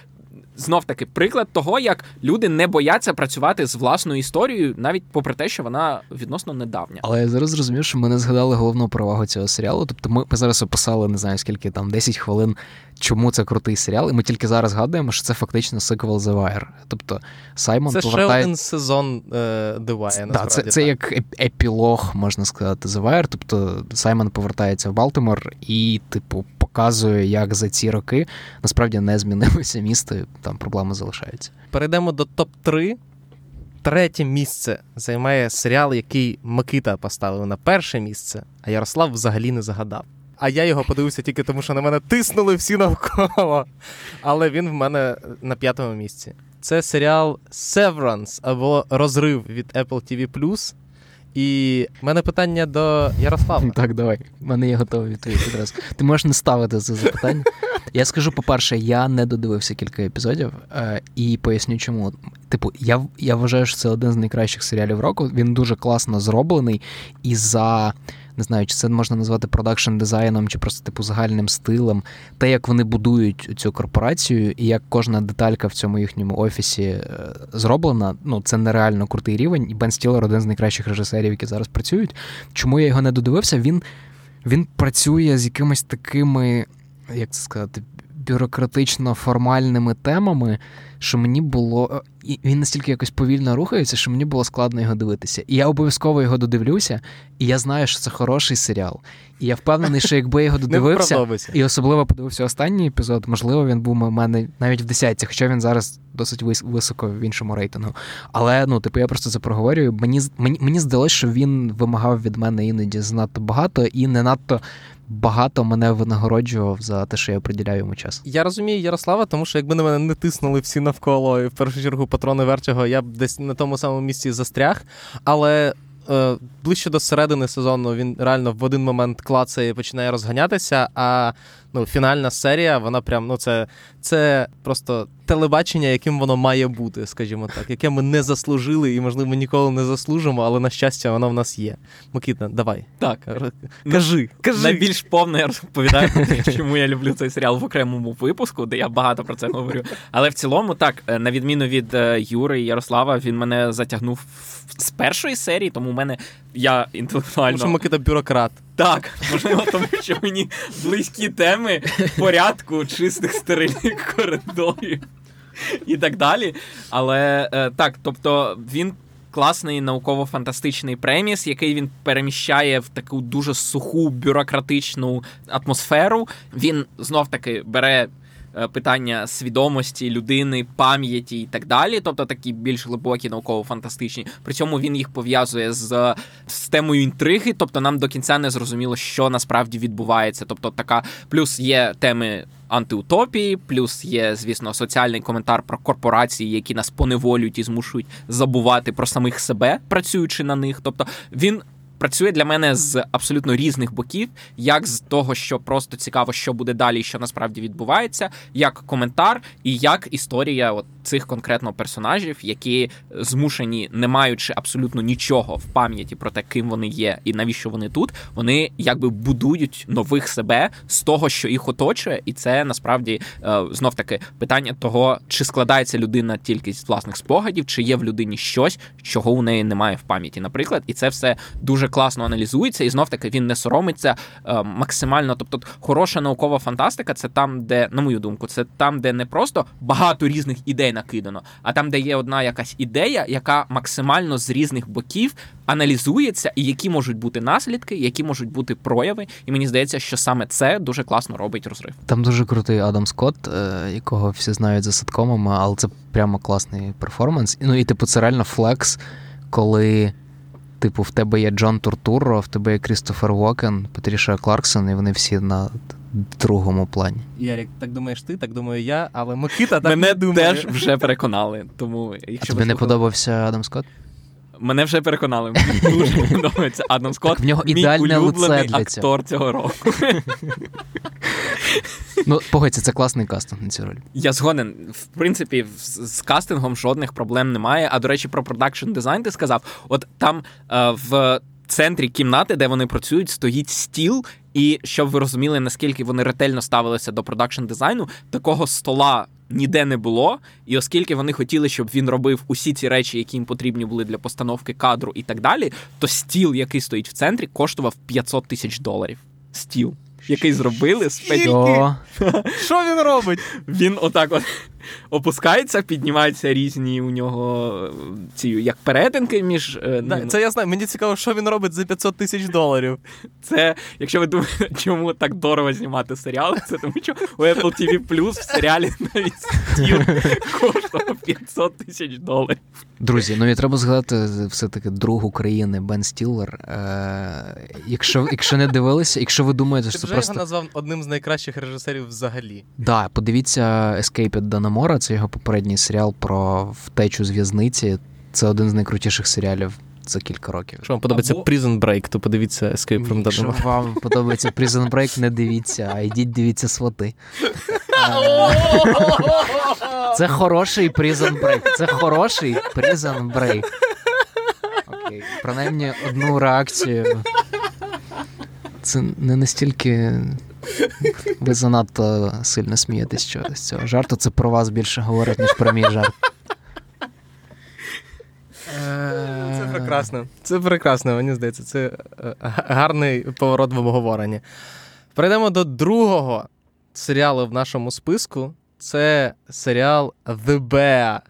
знов таки приклад того, як люди не бояться працювати з власною історією, навіть попри те, що вона відносно недавня. Але я зараз зрозумів, що ми не згадали головну перевагу цього серіалу. Тобто, ми зараз описали не знаю скільки там 10 хвилин, чому це крутий серіал, і ми тільки зараз згадуємо, що це фактично сиквел The Wire. Тобто Саймон це повертає... ще один сезон е, The Wire, Да, Це це як епілог, можна сказати, The Wire. Тобто Саймон повертається в Балтимор і, типу, показує, як за ці роки насправді не змінилося місто, і там проблеми залишаються. Перейдемо до топ 3 третє місце займає серіал, який Микита поставив на перше місце, а Ярослав взагалі не загадав. А я його подивився тільки тому, що на мене тиснули всі навколо. Але він в мене на п'ятому місці. Це серіал Severance або Розрив від Apple TV+. І в мене питання до Ярослава. Так, давай. У мене є готовий відповідь одразу. Ти можеш не ставити це запитання. Я скажу, по-перше, я не додивився кілька епізодів е, і поясню, чому. Типу, я я вважаю, що це один з найкращих серіалів року. Він дуже класно зроблений і за не знаю, чи це можна назвати продакшн дизайном, чи просто типу загальним стилем. Те, як вони будують цю корпорацію, і як кожна деталька в цьому їхньому офісі е, зроблена, ну це нереально крутий рівень. І Бен Стілер один з найкращих режисерів, які зараз працюють. Чому я його не додивився? Він, Він працює з якимись такими, як це сказати, бюрократично формальними темами, що мені було. І Він настільки якось повільно рухається, що мені було складно його дивитися. І я обов'язково його додивлюся, і я знаю, що це хороший серіал. І я впевнений, що якби я його *laughs* додивився, і особливо подивився останній епізод, можливо, він був у мене навіть в десятці, хоча він зараз досить високо в іншому рейтингу. Але ну, типу, я просто це проговорюю. Мені мені, мені здалося, що він вимагав від мене іноді занадто багато і не надто багато мене винагороджував за те, що я приділяю йому час. Я розумію Ярослава, тому що якби на мене не тиснули всі навколо, і в першу чергу патрони Верчого, я б десь на тому самому місці застряг. Але е, ближче до середини сезону він реально в один момент клацає і починає розганятися. А ну, фінальна серія, вона прям ну це, це просто телебачення, яким воно має бути, скажімо так, яке ми не заслужили і, можливо, ніколи не заслужимо, але на щастя, воно в нас є. Микита, давай. Так. Кажи. Ну, кажи. Найбільш повно я розповідаю, чому я люблю цей серіал в окремому випуску, де я багато про це говорю. Але в цілому, так, е, на відміну від е, Юри і Ярослава, він мене затягнув з першої серії, тому в мене я інтелектуально. Тому що Микита бюрократ. Так, можливо, тому що мені близькі теми порядку, чистих стерильних коридорів і так далі. Але е, так, тобто він. Класний науково-фантастичний преміс, який він переміщає в таку дуже суху бюрократичну атмосферу. Він знов таки бере питання свідомості людини, пам'яті і так далі, тобто такі більш глибокі, науково-фантастичні. При цьому він їх пов'язує з, з темою інтриги, тобто нам до кінця не зрозуміло, що насправді відбувається. Тобто, така плюс є теми. Антиутопії, плюс є, звісно, соціальний коментар про корпорації, які нас поневолюють і змушують забувати про самих себе, працюючи на них. Тобто він працює для мене з абсолютно різних боків, як з того, що просто цікаво, що буде далі, що насправді відбувається, як коментар, і як історія от цих конкретно персонажів, які змушені, не маючи абсолютно нічого в пам'яті про те, ким вони є і навіщо вони тут, вони якби будують нових себе з того, що їх оточує, і це насправді е, знов таки питання того, чи складається людина тільки з власних спогадів, чи є в людині щось, чого у неї немає в пам'яті, наприклад, і це все дуже класно аналізується, і знов таки він не соромиться е, максимально. Тобто, хороша наукова фантастика це там, де, на мою думку, це там, де не просто багато різних ідей накидано, а там, де є одна якась ідея, яка максимально з різних боків аналізується, і які можуть бути наслідки, які можуть бути прояви. І мені здається, що саме це дуже класно робить розрив. Там дуже крутий Адам Скотт, е, якого всі знають за ситкомами, але це прямо класний перформанс. Ну і типу, це реально флекс, коли. Типу, в тебе є Джон Туртурро, в тебе є Крістофер Уокен, Патріша Кларксон, і вони всі на другому плані. Ярік, так думаєш ти, так думаю я, але Микита так Мене не думає. теж вже переконали. Тому, якщо а тобі не подобався Адам Скотт? Мене вже переконали. Мені дуже *laughs* подобається Адам Скотт. В нього ідеальне мій лице для актор цього року. *laughs* Ну, погодься, це класний кастинг на цю роль. Я згоден. В принципі, з кастингом жодних проблем немає. А до речі, про продакшн дизайн ти сказав: от там е, в центрі кімнати, де вони працюють, стоїть стіл. І щоб ви розуміли, наскільки вони ретельно ставилися до продакшн дизайну, такого стола ніде не було. І оскільки вони хотіли, щоб він робив усі ці речі, які їм потрібні були для постановки кадру і так далі, то стіл, який стоїть в центрі, коштував 500 тисяч доларів. Стіл. Який зробили спеціально. Що він робить? Він отак от опускається, піднімаються різні у нього ці як перетинки між. Е, да, Це я знаю. Мені цікаво, що він робить за 500 тисяч доларів. *laughs* Це, якщо ви думаєте, чому так дорого знімати серіали, це тому що у Apple TV Plus в серіалі навіть стіл коштував 500 тисяч доларів. Друзі, ну і треба згадати все-таки друг України Бен Стіллер. Е, Якщо якщо не дивилися, якщо ви думаєте, що це просто... його назвав одним з найкращих режисерів взагалі. Да, подивіться Escape від Данамора, це його попередній серіал про втечу з в'язниці. Це один з найкрутіших серіалів за кілька років. Якщо вам подобається Або... Prison Break, то подивіться Escape from. Якщо вам подобається Prison Break, не дивіться, а йдіть дивіться свати. *laughs* Це хороший Prison Break. Це хороший Prison Break. Окей. Принаймні одну реакцію. Це не настільки. Ви занадто сильно смієтесь з цього жарту. Це про вас більше говорить, ніж про мій жарт. Це прекрасно. Це прекрасно, мені здається. Це е, гарний поворот в обговоренні. Перейдемо до другого серіалу в нашому списку. Це серіал The Bear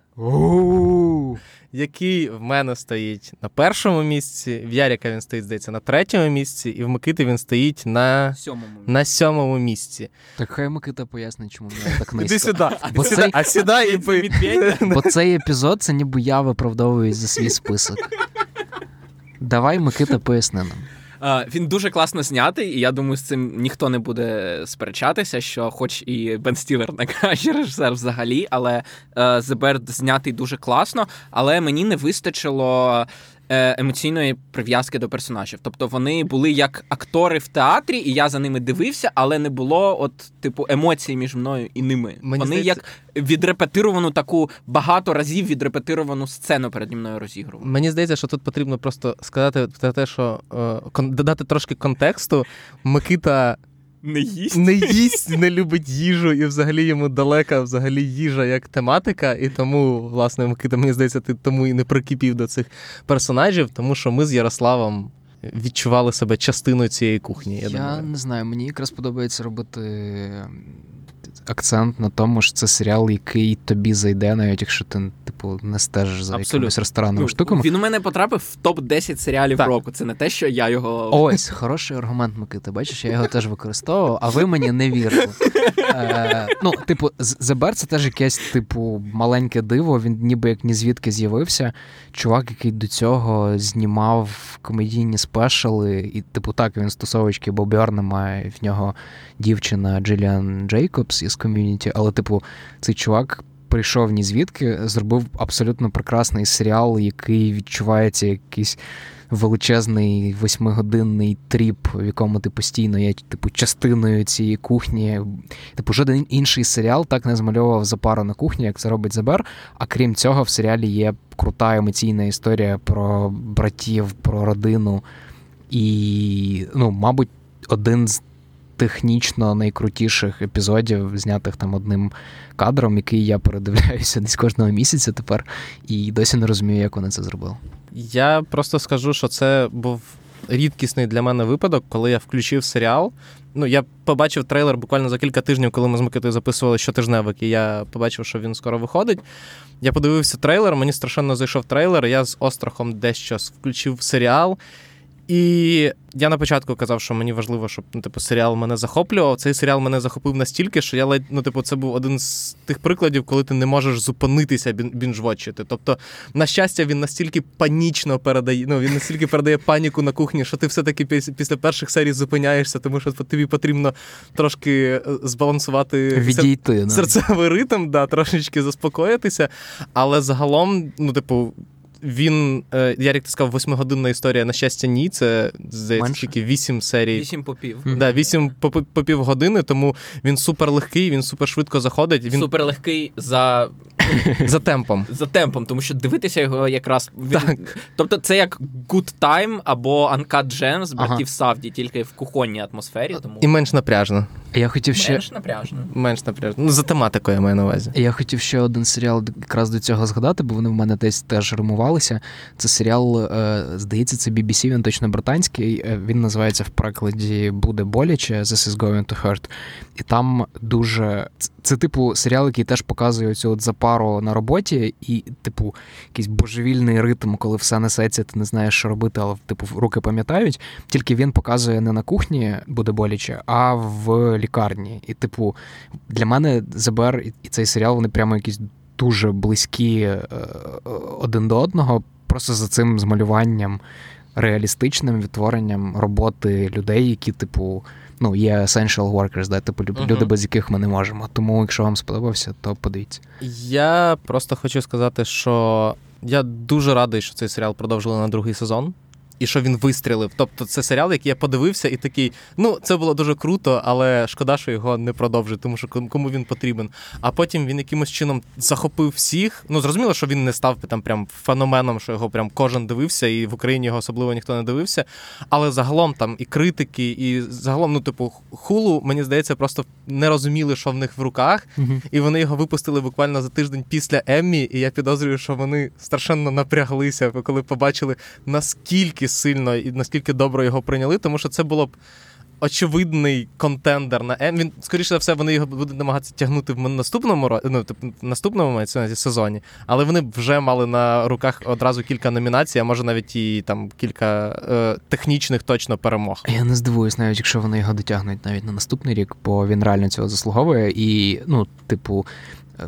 який в мене стоїть на першому місці, в Яріка він стоїть, здається, на третьому місці, і в Микити він стоїть на сьомому на сьомому місці. Так хай Микита пояснить, чому мене так низько. Іди сюди, бо цей... а сідай і *laughs* Бо цей епізод це ніби я виправдовуюсь за свій список. Давай Микита поясни нам. Він дуже класно знятий, і я думаю, з цим ніхто не буде сперечатися, що, хоч і Бен Стілер *laughs* найкращий режисер взагалі, але The Bird знятий дуже класно. Але мені не вистачило Е, емоційної прив'язки до персонажів. Тобто вони були як актори в театрі, і я за ними дивився, але не було от типу емоцій між мною і ними. Мені вони здається... як відрепетировану таку багато разів відрепетировану сцену переді мною розігрували. Мені здається, що тут потрібно просто сказати про те, що е, додати трошки контексту. Микита не їсть, не їсть, не любить їжу, і взагалі йому далека взагалі їжа як тематика. І тому, власне, Микита, мені здається, ти тому і не прикипів до цих персонажів, тому що ми з Ярославом відчували себе частиною цієї кухні. Я, я думаю. не знаю, мені якраз подобається робити акцент на тому, що це серіал, який тобі зайде, навіть якщо ти типу не стежиш за Абсолютно. якимись ресторанними ну, штуками. Він у мене потрапив в топ 10 серіалів так. року. Це не те, що я його ось хороший аргумент, Микита. Бачиш, я його теж використовував, а ви мені не вірили. Е, Ну, типу, Bear це теж якесь, типу, маленьке диво. Він ніби як ні звідки з'явився. Чувак, який до цього знімав комедійні спешали, і, типу, так він стосовочки Бобі Арнема, в нього дівчина Джиліан Джейкобс із ком'юніті, але, типу, цей чувак. Прийшов ні звідки, зробив абсолютно прекрасний серіал, який відчувається якийсь величезний восьмигодинний тріп, в якому ти постійно є типу частиною цієї кухні. Типу, жоден інший серіал так не змальовував запару на кухні, як це робить The Bear. А крім цього, в серіалі є крута емоційна історія про братів, про родину. І, ну, мабуть, один з технічно найкрутіших епізодів, знятих там одним кадром, який я передивляюся *laughs* десь кожного місяця тепер, і досі не розумію, як вони це зробили. Я просто скажу, що це був рідкісний для мене випадок, коли я включив серіал. Ну, я побачив трейлер буквально за кілька тижнів, коли ми з Микитою записували щотижневик, і я побачив, що він скоро виходить. Я подивився трейлер, мені страшенно зайшов трейлер. Я з острахом дещо включив серіал. І я на початку казав, що мені важливо, щоб ну, типу, серіал мене захоплював. Цей серіал мене захопив настільки, що я ледь, ну, типу, це був один з тих прикладів, коли ти не можеш зупинитися бінжвотчити. Тобто, на щастя, він настільки панічно передає, ну він настільки передає паніку на кухні, що ти все-таки після перших серій зупиняєшся, тому що тобі потрібно трошки е, збалансувати Відійти, серцевий ритм, да, трошечки заспокоїтися. Але загалом, ну, типу він, е, Ярік, ти сказав, восьмигодинна історія. На щастя, ні. Це здається, тільки вісім серій. Вісім попів. Да, Вісім по півгодини, тому він супер легкий, він супер швидко заходить. Він супер легкий за *laughs* За темпом. За темпом, тому що дивитися його якраз він... так. Тобто, це як Good Time або Uncut Gems братів ага. Савді, тільки в кухонній атмосфері. Тому і менш напряжно. Я хотів ще менш напряжно. Менш напряжно. Ну за тематикою я маю на увазі. Я хотів ще один серіал якраз до цього згадати, бо вони в мене десь теж римувалися. Це серіал, е, здається, це BBC, він точно британський. Е, він називається в перекладі Буде боляче This is going to hurt. І там дуже це, типу, серіал, який теж показує цю от запару на роботі, і, типу, якийсь божевільний ритм, коли все несеться, ти не знаєш, що робити, але типу руки пам'ятають. Тільки він показує не на кухні буде боляче, а в лікарні. І, типу, для мене ЗБР і цей серіал вони прямо якісь дуже близькі е, один до одного, просто за цим змалюванням реалістичним відтворенням роботи людей, які, типу, ну, є essential workers, да, типу, люди, uh-huh. без яких ми не можемо. Тому, якщо вам сподобався, то подивіться. Я просто хочу сказати, що я дуже радий, що цей серіал продовжили на другий сезон і що він вистрілив. Тобто це серіал, який я подивився, і такий, ну це було дуже круто, але шкода, що його не продовжують, тому що кому він потрібен. А потім він якимось чином захопив всіх. Ну зрозуміло, що він не став там прям феноменом, що його прям кожен дивився, і в Україні його особливо ніхто не дивився. Але загалом там і критики, і загалом, ну, типу, хулу, мені здається, просто не розуміли, що в них в руках, uh і вони його випустили буквально за тиждень після Еммі. І я підозрюю, що вони страшенно напряглися, коли побачили наскільки сильно і наскільки добре його прийняли, тому що це було б. Очевидний контендер на М. Він, скоріше за все, вони його будуть намагатися тягнути в наступному ну, типу, наступному сезоні, але вони вже мали на руках одразу кілька номінацій, а може навіть і там кілька е, технічних точно перемог. Я не здивуюсь, навіть якщо вони його дотягнуть навіть на наступний рік, бо він реально цього заслуговує. І, ну, типу,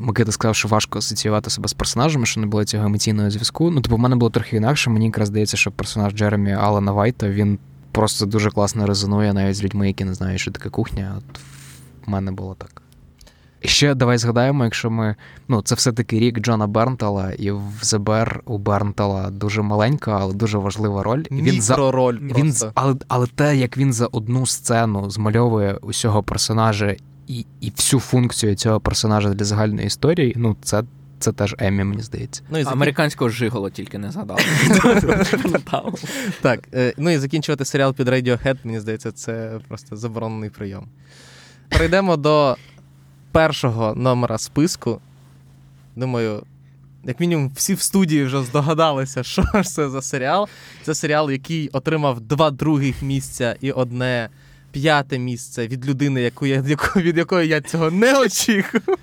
Микита сказав, що важко асоціювати себе з персонажами, що не було цього емоційного зв'язку. Ну, типу, в мене було трохи інакше. Мені якраз здається, що персонаж Джеремі Алана Вайта він просто дуже класно резонує навіть з людьми, які не знають, що таке кухня. От в мене було так. І ще давай згадаємо, якщо ми. Ну, це все-таки рік Джона Бернтала, і в ЗБР у Бернтала дуже маленька, але дуже важлива роль. Він за роль. Він, але, але те, як він за одну сцену змальовує усього персонажа і і всю функцію цього персонажа для загальної історії, ну це це теж Еммі, мені здається. Ну і закін... Американського жигола тільки не згадав. *laughs* Так, е, ну і закінчувати серіал під Radiohead, мені здається, це просто заборонений прийом. Перейдемо до першого номера списку. Думаю, як мінімум, всі в студії вже здогадалися, *laughs* що ж це за серіал. Це серіал, який отримав два других місця і одне п'яте місце від людини, яку я, яку, від якої я цього не очікував.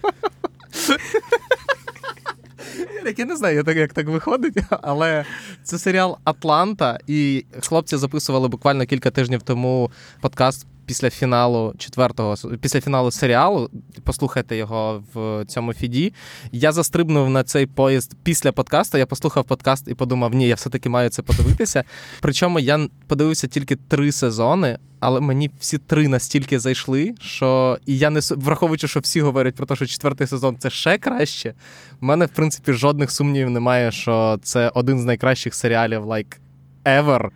Я не знаю, як так виходить, але це серіал Атланта, і хлопці записували буквально кілька тижнів тому подкаст після фіналу четвертого після фіналу серіалу. Послухайте його в цьому фіді. Я застрибнув на цей поїзд після подкасту. Я послухав подкаст і подумав, ні, я все-таки маю це подивитися. Причому я подивився тільки три сезони. Але мені всі три настільки зайшли, що і я не враховуючи, що всі говорять про те, що четвертий сезон це ще краще. У мене, в принципі, жодних сумнівів немає, що це один з найкращих серіалів like ever.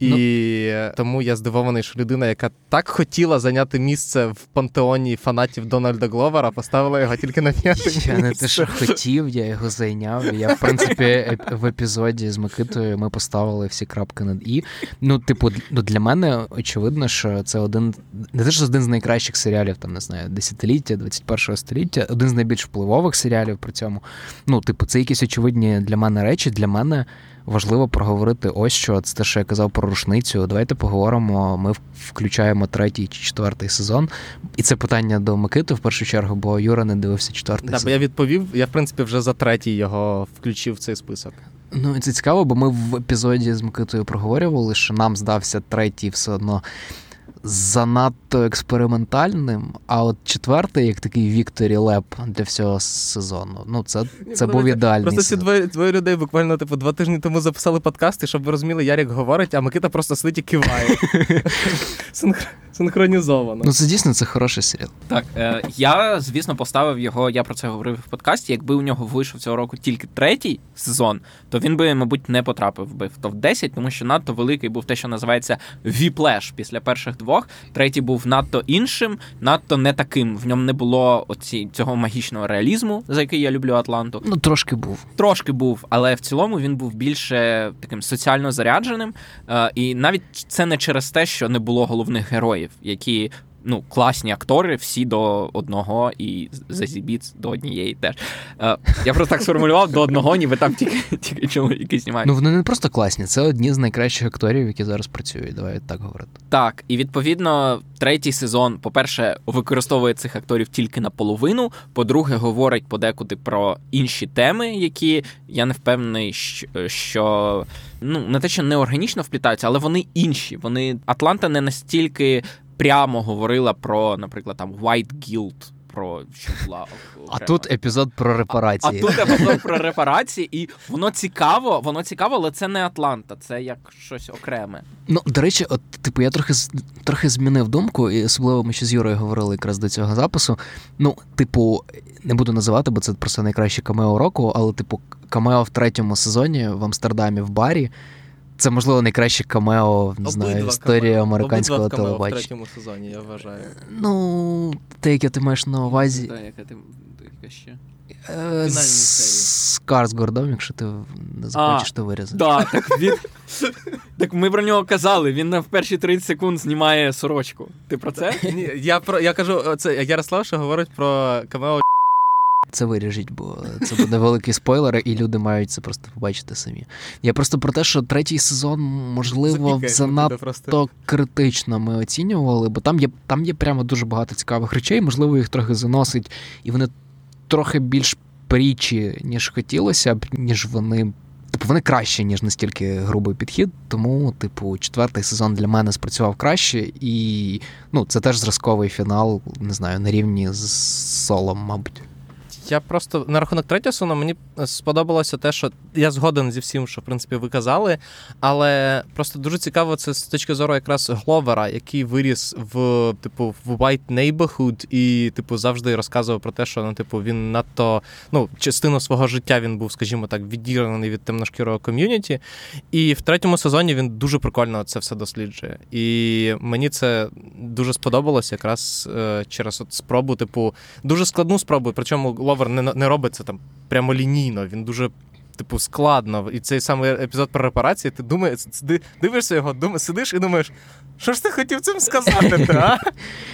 І ну, тому я здивований, що людина, яка так хотіла зайняти місце в пантеоні фанатів Дональда Гловера, поставила його тільки на п'яте місце. Я не те, що хотів, я його зайняв. Я, в принципі, в епізоді з Микитою ми поставили всі крапки над і. Ну, типу, ну, для мене очевидно, що це один не те, що один з найкращих серіалів, там не знаю, десятиліття, 21-го століття, один з найбільш впливових серіалів при цьому. Ну, типу, це якісь очевидні для мене речі. Для мене важливо проговорити ось що це те, що я казав про рушницю. Давайте поговоримо. Ми включаємо третій чи четвертий сезон. І це питання до Микити в першу чергу, бо Юра не дивився четвертий да, сезон. Бо я відповів. Я в принципі вже за третій його включив в цей список. Ну це цікаво, бо ми в епізоді з Микитою проговорювали, що нам здався третій все одно занадто експериментальним. А от четвертий, як такий Вікторі Леп для всього сезону. Ну, це це був ідеальний. Просто ці двоє двоє людей буквально типу два тижні тому записали подкасти, щоб ви розуміли, Ярик говорить, а Микита просто сидить і киває. *laughs* Синхронізовано. Ну, це дійсно це хороший серіал. Так, е, я, звісно, поставив його, я про це говорив в подкасті. Якби у нього вийшов цього року тільки третій сезон, то він би, мабуть, не потрапив би в топ-10, тому що надто великий був те, що називається віплеш після перших двох двох. Третій був надто іншим, надто не таким. В ньому не було оці цього магічного реалізму, за який я люблю Атланту. Ну трошки був. Трошки був, але в цілому він був більше таким соціально зарядженим. Е, і навіть це не через те, що не було головних героїв, які ну, класні актори, всі до одного, і Зазібіц до однієї теж. Е, Я просто так сформулював до одного, ніби там тільки тільки чоловіки знімають. Ну вони не просто класні, це одні з найкращих акторів, які зараз працюють. Давай так говорити. Так, і відповідно, третій сезон, по-перше, використовує цих акторів тільки наполовину. По-друге, говорить подекуди про інші теми, які я не впевнений, що ну не те, що не органічно вплітаються, але вони інші. Вони Атланта не настільки прямо говорила про, наприклад, там White Guild, про що була а тут епізод про репарації. А, а тут епізод про репарації, і воно цікаво, воно цікаво, але це не Атланта, це як щось окреме. Ну до речі, от типу, я трохи трохи змінив думку, і особливо ми ще з Юрою говорили якраз до цього запису. Ну, типу, не буду називати, бо це просто найкраще камео року, але типу, камео в третьому сезоні в Амстердамі в барі. Це, можливо, найкраще камео, не знаю, історії американського телебачення. в третьому сезоні, я вважаю. Ну, те, яке ти маєш на увазі. Так, яка ти яка ще? Е, з Карсгордом, якщо ти не захочеш, то вирізати. Так, так він. Так ми про нього казали. Він в перші 30 секунд знімає сорочку. Ти про це? Ні, я про я кажу, це Ярослав, що говорить про камео це виріжіть, бо це буде великий спойлер, і люди мають це просто побачити самі. Я просто про те, що третій сезон, можливо, занадто критично ми оцінювали, бо там є там є прямо дуже багато цікавих речей, можливо, їх трохи заносить, і вони трохи більш прічі, ніж хотілося б, ніж вони. Типу, вони краще, ніж настільки грубий підхід. Тому, типу, четвертий сезон для мене спрацював краще, і ну, це теж зразковий фінал, не знаю, на рівні з солом, мабуть. Я просто на рахунок третього сезону мені сподобалося те, що я згоден зі всім, що в принципі ви казали, але просто дуже цікаво це з точки зору якраз Гловера, який виріс в типу в White Neighborhood і, типу, завжди розказував про те, що ну, типу, він надто ну, частину свого життя він був, скажімо так, відірваний від темношкірого ком'юніті. І в третьому сезоні він дуже прикольно це все досліджує. І мені це дуже сподобалось якраз е, через от спробу, типу, дуже складну спробу, причому Гловер Гловер не не робить це там прямолінійно, він дуже. Типу, складно. І цей самий епізод про репарації, ти думаєш, дивишся його, думаєш, сидиш і думаєш, що ж ти хотів цим сказати? а?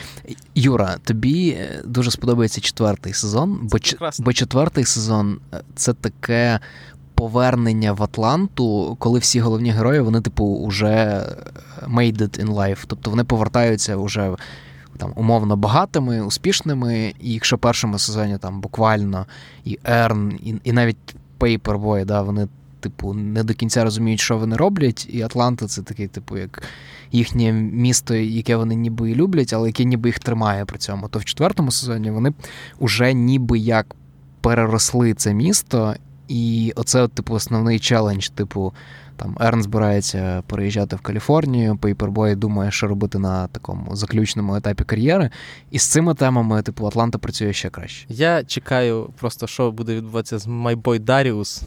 *laughs* Юра, тобі е, дуже сподобається четвертий сезон, бо бо четвертий сезон е, це таке повернення в Атланту, коли всі головні герої, вони, типу, вже е, made it in life. Тобто вони повертаються вже там умовно багатими, успішними, і якщо в першому сезоні там буквально і Ерн, і і навіть Paperboy, да, вони, типу, не до кінця розуміють, що вони роблять, і Атланта це такий, типу, як їхнє місто, яке вони ніби і люблять, але яке ніби їх тримає при цьому. То в четвертому сезоні вони вже ніби як переросли це місто, і оце, типу, основний челендж, типу. Там Ерн збирається переїжджати в Каліфорнію, Paper Boi думає, що робити на такому заключному етапі кар'єри. І з цими темами, типу, Атланта працює ще краще. Я чекаю просто, що буде відбуватися з my boy Даріус.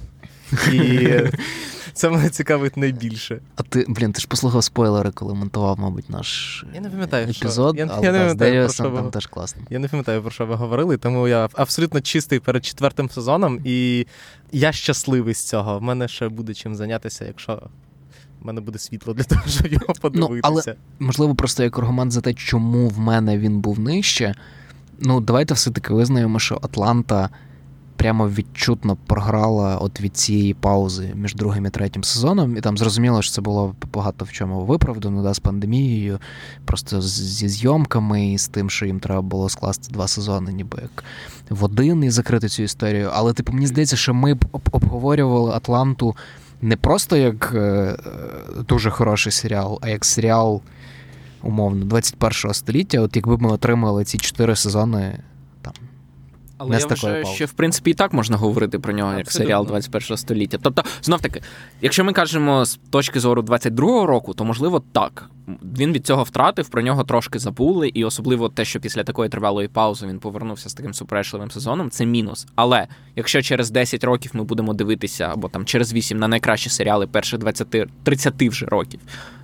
І *laughs* це мене цікавить найбільше. А ти, блін, ти ж послухав спойлери, коли монтував, мабуть, наш я не пам'ятаю, епізод, що... я, але я не пам'ятаю, про що там ви... теж класно. Я не пам'ятаю, про що ви говорили, тому я абсолютно чистий перед четвертим сезоном, і я щасливий з цього. В мене ще буде чим зайнятися, якщо. в мене буде світло для того, щоб його подивитися. Ну, але, Можливо, просто як аргумент за те, чому в мене він був нижче. Ну, давайте все-таки визнаємо, що Атланта прямо відчутно програла от від цієї паузи між другим і третім сезоном. І там зрозуміло, що це було багато в чому виправдано да, з пандемією, просто зі зйомками і з тим, що їм треба було скласти два сезони, ніби як в один і закрити цю історію. Але, типу, мені здається, що ми б обговорювали Атланту не просто як е, дуже хороший серіал, а як серіал. Умовно, 21 століття, от якби ми отримали ці чотири сезони але не я вважаю, що в принципі і так можна говорити про нього як серіал 21 століття. Тобто, знов таки, якщо ми кажемо з точки зору 22-го року, то можливо так. Він від цього втратив, про нього трошки забули, і особливо те, що після такої тривалої паузи він повернувся з таким суперечливим сезоном, це мінус. Але якщо через 10 років ми будемо дивитися, або там через 8 на найкращі серіали перших 20 30 вже років,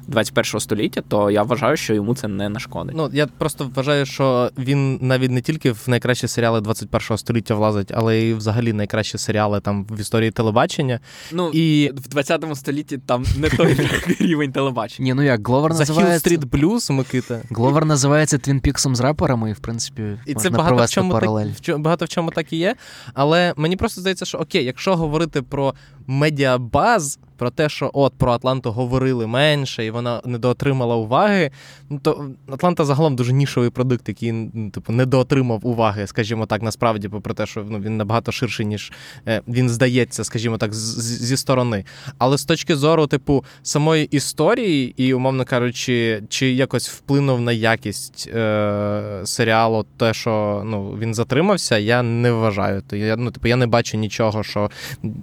21-го століття, то я вважаю, що йому це не нашкодить. Ну я просто вважаю, що він навіть не тільки в найкращі серіали 21 століття влазить, але й взагалі найкращі серіали там в історії телебачення. Ну і в 20-му столітті там не той *laughs* рівень телебачення. Ні, ну як Гловер називається... Hill Street Blues, Микита. Гловер називається Твін Піксом з реперами, і в принципі і можна це багато в чому паралель. Так, багато в чому так і є. Але мені просто здається, що окей, якщо говорити про медіабаз, про те, що от про Атланту говорили менше, і вона недоотримала уваги. Ну то Атланта загалом дуже нішовий продукт, який ну, типу недоотримав уваги, скажімо так, насправді, попри те, що ну, він набагато ширший, ніж е, він здається, скажімо так, зі сторони. Але з точки зору, типу, самої історії, і, умовно кажучи, чи якось вплинув на якість е- серіалу, те, що ну, він затримався, я не вважаю. То я ну, типу, я не бачу нічого, що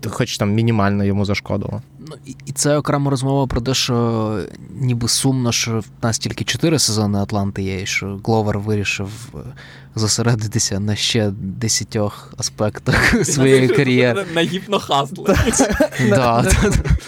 хоч там мінімально йому зашкодило. Ну і це окрема розмова про те, що ніби сумно, що в нас тільки чотири сезони Атланти є, і що Гловер вирішив е, зосередитися на ще десятьох аспектах *laughs* своєї кар'єри. На гіпнохасли. *laughs*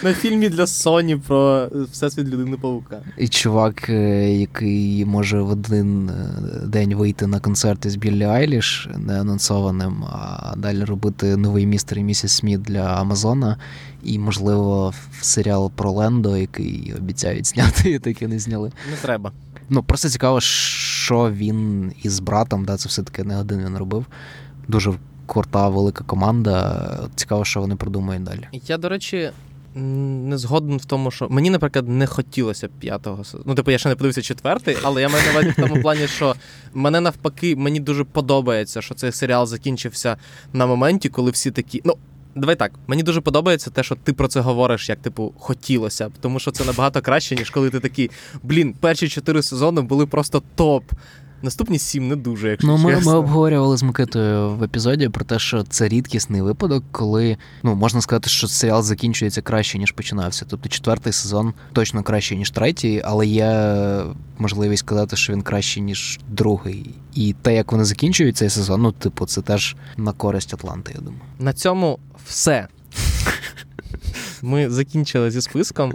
На фільмі для Sony про всесвіт людини паука. І чувак, е, який може в один е, день вийти на концерт із Біллі Айліш неанонсованим, а далі робити новий містер і місіс Сміт для Амазона. І, можливо, серіал про Лендо, який обіцяють зняти, *laughs* і таки не зняли. Не треба. Ну, просто цікаво, що він із братом, да, це все-таки не один він робив. Дуже крута, велика команда. Цікаво, що вони продумають далі. Я, до речі, не згоден в тому, що мені, наприклад, не хотілося п'ятого сезону. Ну, типу, я ще не подивився четвертий, але я маю на увазі в тому плані, що мене навпаки, мені дуже подобається, що цей серіал закінчився на моменті, коли всі такі. Ну, Давай так, мені дуже подобається те, що ти про це говориш, як типу хотілося б, тому що це набагато краще, ніж коли ти такий, блін, перші чотири сезони були просто топ. Наступні сім не дуже, якщо ну, ми, чесно. ми обговорювали з Микитою в епізоді про те, що це рідкісний випадок, коли ну можна сказати, що серіал закінчується краще ніж починався. Тобто четвертий сезон точно краще ніж третій, але є можливість сказати, що він кращий ніж другий. І те, як вони закінчують цей сезон, ну типу, це теж на користь Атланти. Я думаю, на цьому все. Ми закінчили зі списком.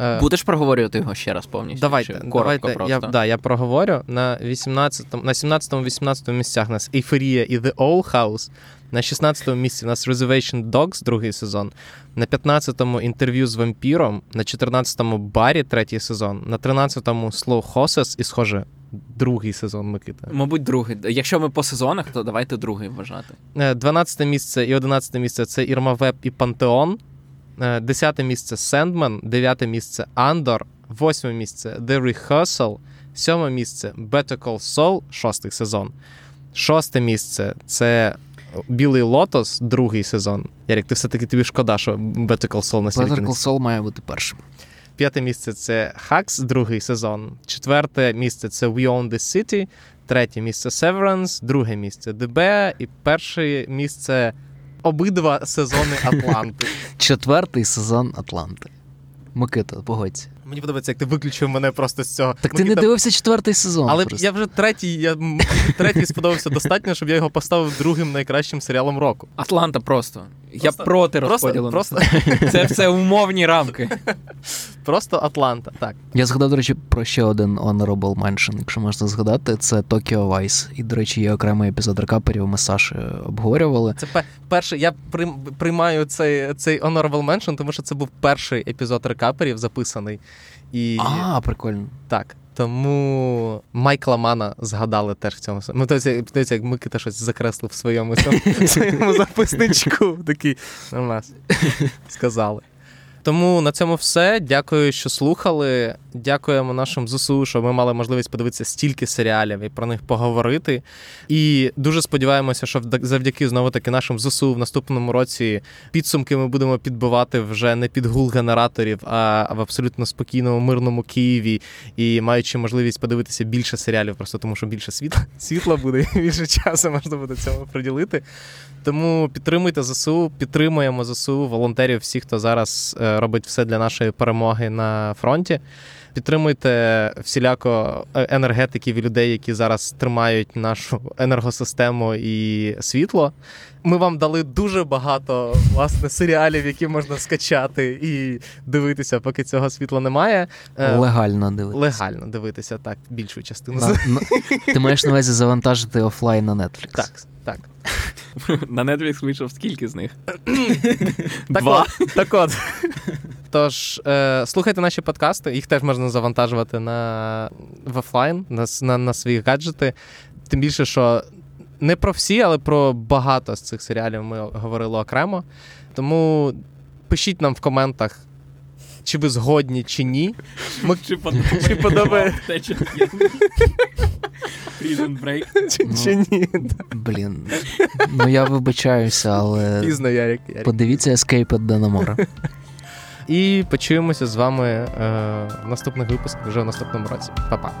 Е, Будеш проговорювати його ще раз повністю? Давайте, давайте. Просто? Я да, я проговорю. На 18, на 17-18 місцях у нас Ейфорія і The Owl House. На 16-му місці у нас Reservation Dogs, другий сезон. На 15-му інтерв'ю з вампіром. На 14-му Барі, третій сезон. На 13-му Slow Horses і, схоже, другий сезон Микита. Мабуть, другий. Якщо ми по сезонах, то давайте другий вважати. 12 е, місце і 11 місце це Ірма Веп і Пантеон. Е, десяте місце Сендмен, дев'яте місце Андор, восьме місце The Rehearsal, сьоме місце Better Call Saul, шостий сезон. Шосте місце це Білий Лотос, другий сезон. Ярік, ти все-таки тобі шкода, що Better Call Saul на Better Call Saul має бути першим. П'яте місце це Хакс, другий сезон. Четверте місце це We Own This City. Третє місце Severance, друге місце ДБ і перше місце обидва сезони Атланти. *laughs* Четвертий сезон Атланти. Микита, погодься. Мені подобається, як ти виключив мене просто з цього. Так Микита... ти не дивився четвертий сезон. Але просто. я вже третій, я третій сподобався достатньо, щоб я його поставив другим найкращим серіалом року. Атланта просто. Я проти розподілу. Просто, Це все умовні рамки. *laughs* Просто Атланта. так. Я згадав, до речі, про ще один honorable mention, якщо можна згадати, це Tokyo Vice. І, до речі, є окремий епізод рекаперів, ми з Сашею обговорювали. Це перший. Я приймаю цей цей honorable mention, тому що це був перший епізод рекаперів записаний. І... А, прикольно. Так. Тому Майкла Мана згадали теж в цьому. Ну, тобто, як Микита щось закреслив в своєму своєму *laughs* записничку. Такий у нас сказали. Тому на цьому все. Дякую, що слухали. Дякуємо нашим ЗСУ, що ми мали можливість подивитися стільки серіалів і про них поговорити. І дуже сподіваємося, що завдяки знову таки нашим ЗСУ в наступному році підсумки ми будемо підбивати вже не під гул генераторів, а в абсолютно спокійному, мирному Києві і маючи можливість подивитися більше серіалів, просто тому що більше світла *laughs* світла буде більше часу можна буде цьому приділити. Тому підтримуйте ЗСУ, підтримуємо ЗСУ, волонтерів, всіх, хто зараз. Е, робить все для нашої перемоги на фронті. Підтримуйте всіляко е, енергетиків і людей, які зараз тримають нашу енергосистему і світло. Ми вам дали дуже багато власне серіалів, які можна скачати і дивитися, поки цього світла немає. Е, легально дивитися. Легально дивитися, так, більшу частину. На, на, ти маєш на увазі завантажити офлайн на Netflix. Так, так. *laughs* На Netflix вийшов скільки з них? *clears throat* Два. Так от. Тож, е, слухайте наші подкасти, їх теж можна завантажувати на в офлайн, на, на, на свої гаджети. Тим більше, що не про всі, але про багато з цих серіалів ми говорили окремо. Тому пишіть нам в коментах, чи ви згодні, чи ні. Ми... Чи подобається. Prison Break. Чи, ну, чи ні? Блін. Ну я вибачаюся, але. Пізно, Ярик. Ярик. Подивіться Escape at Данамора. І почуємося з вами е, в наступних випусках вже в наступному році. Па-па.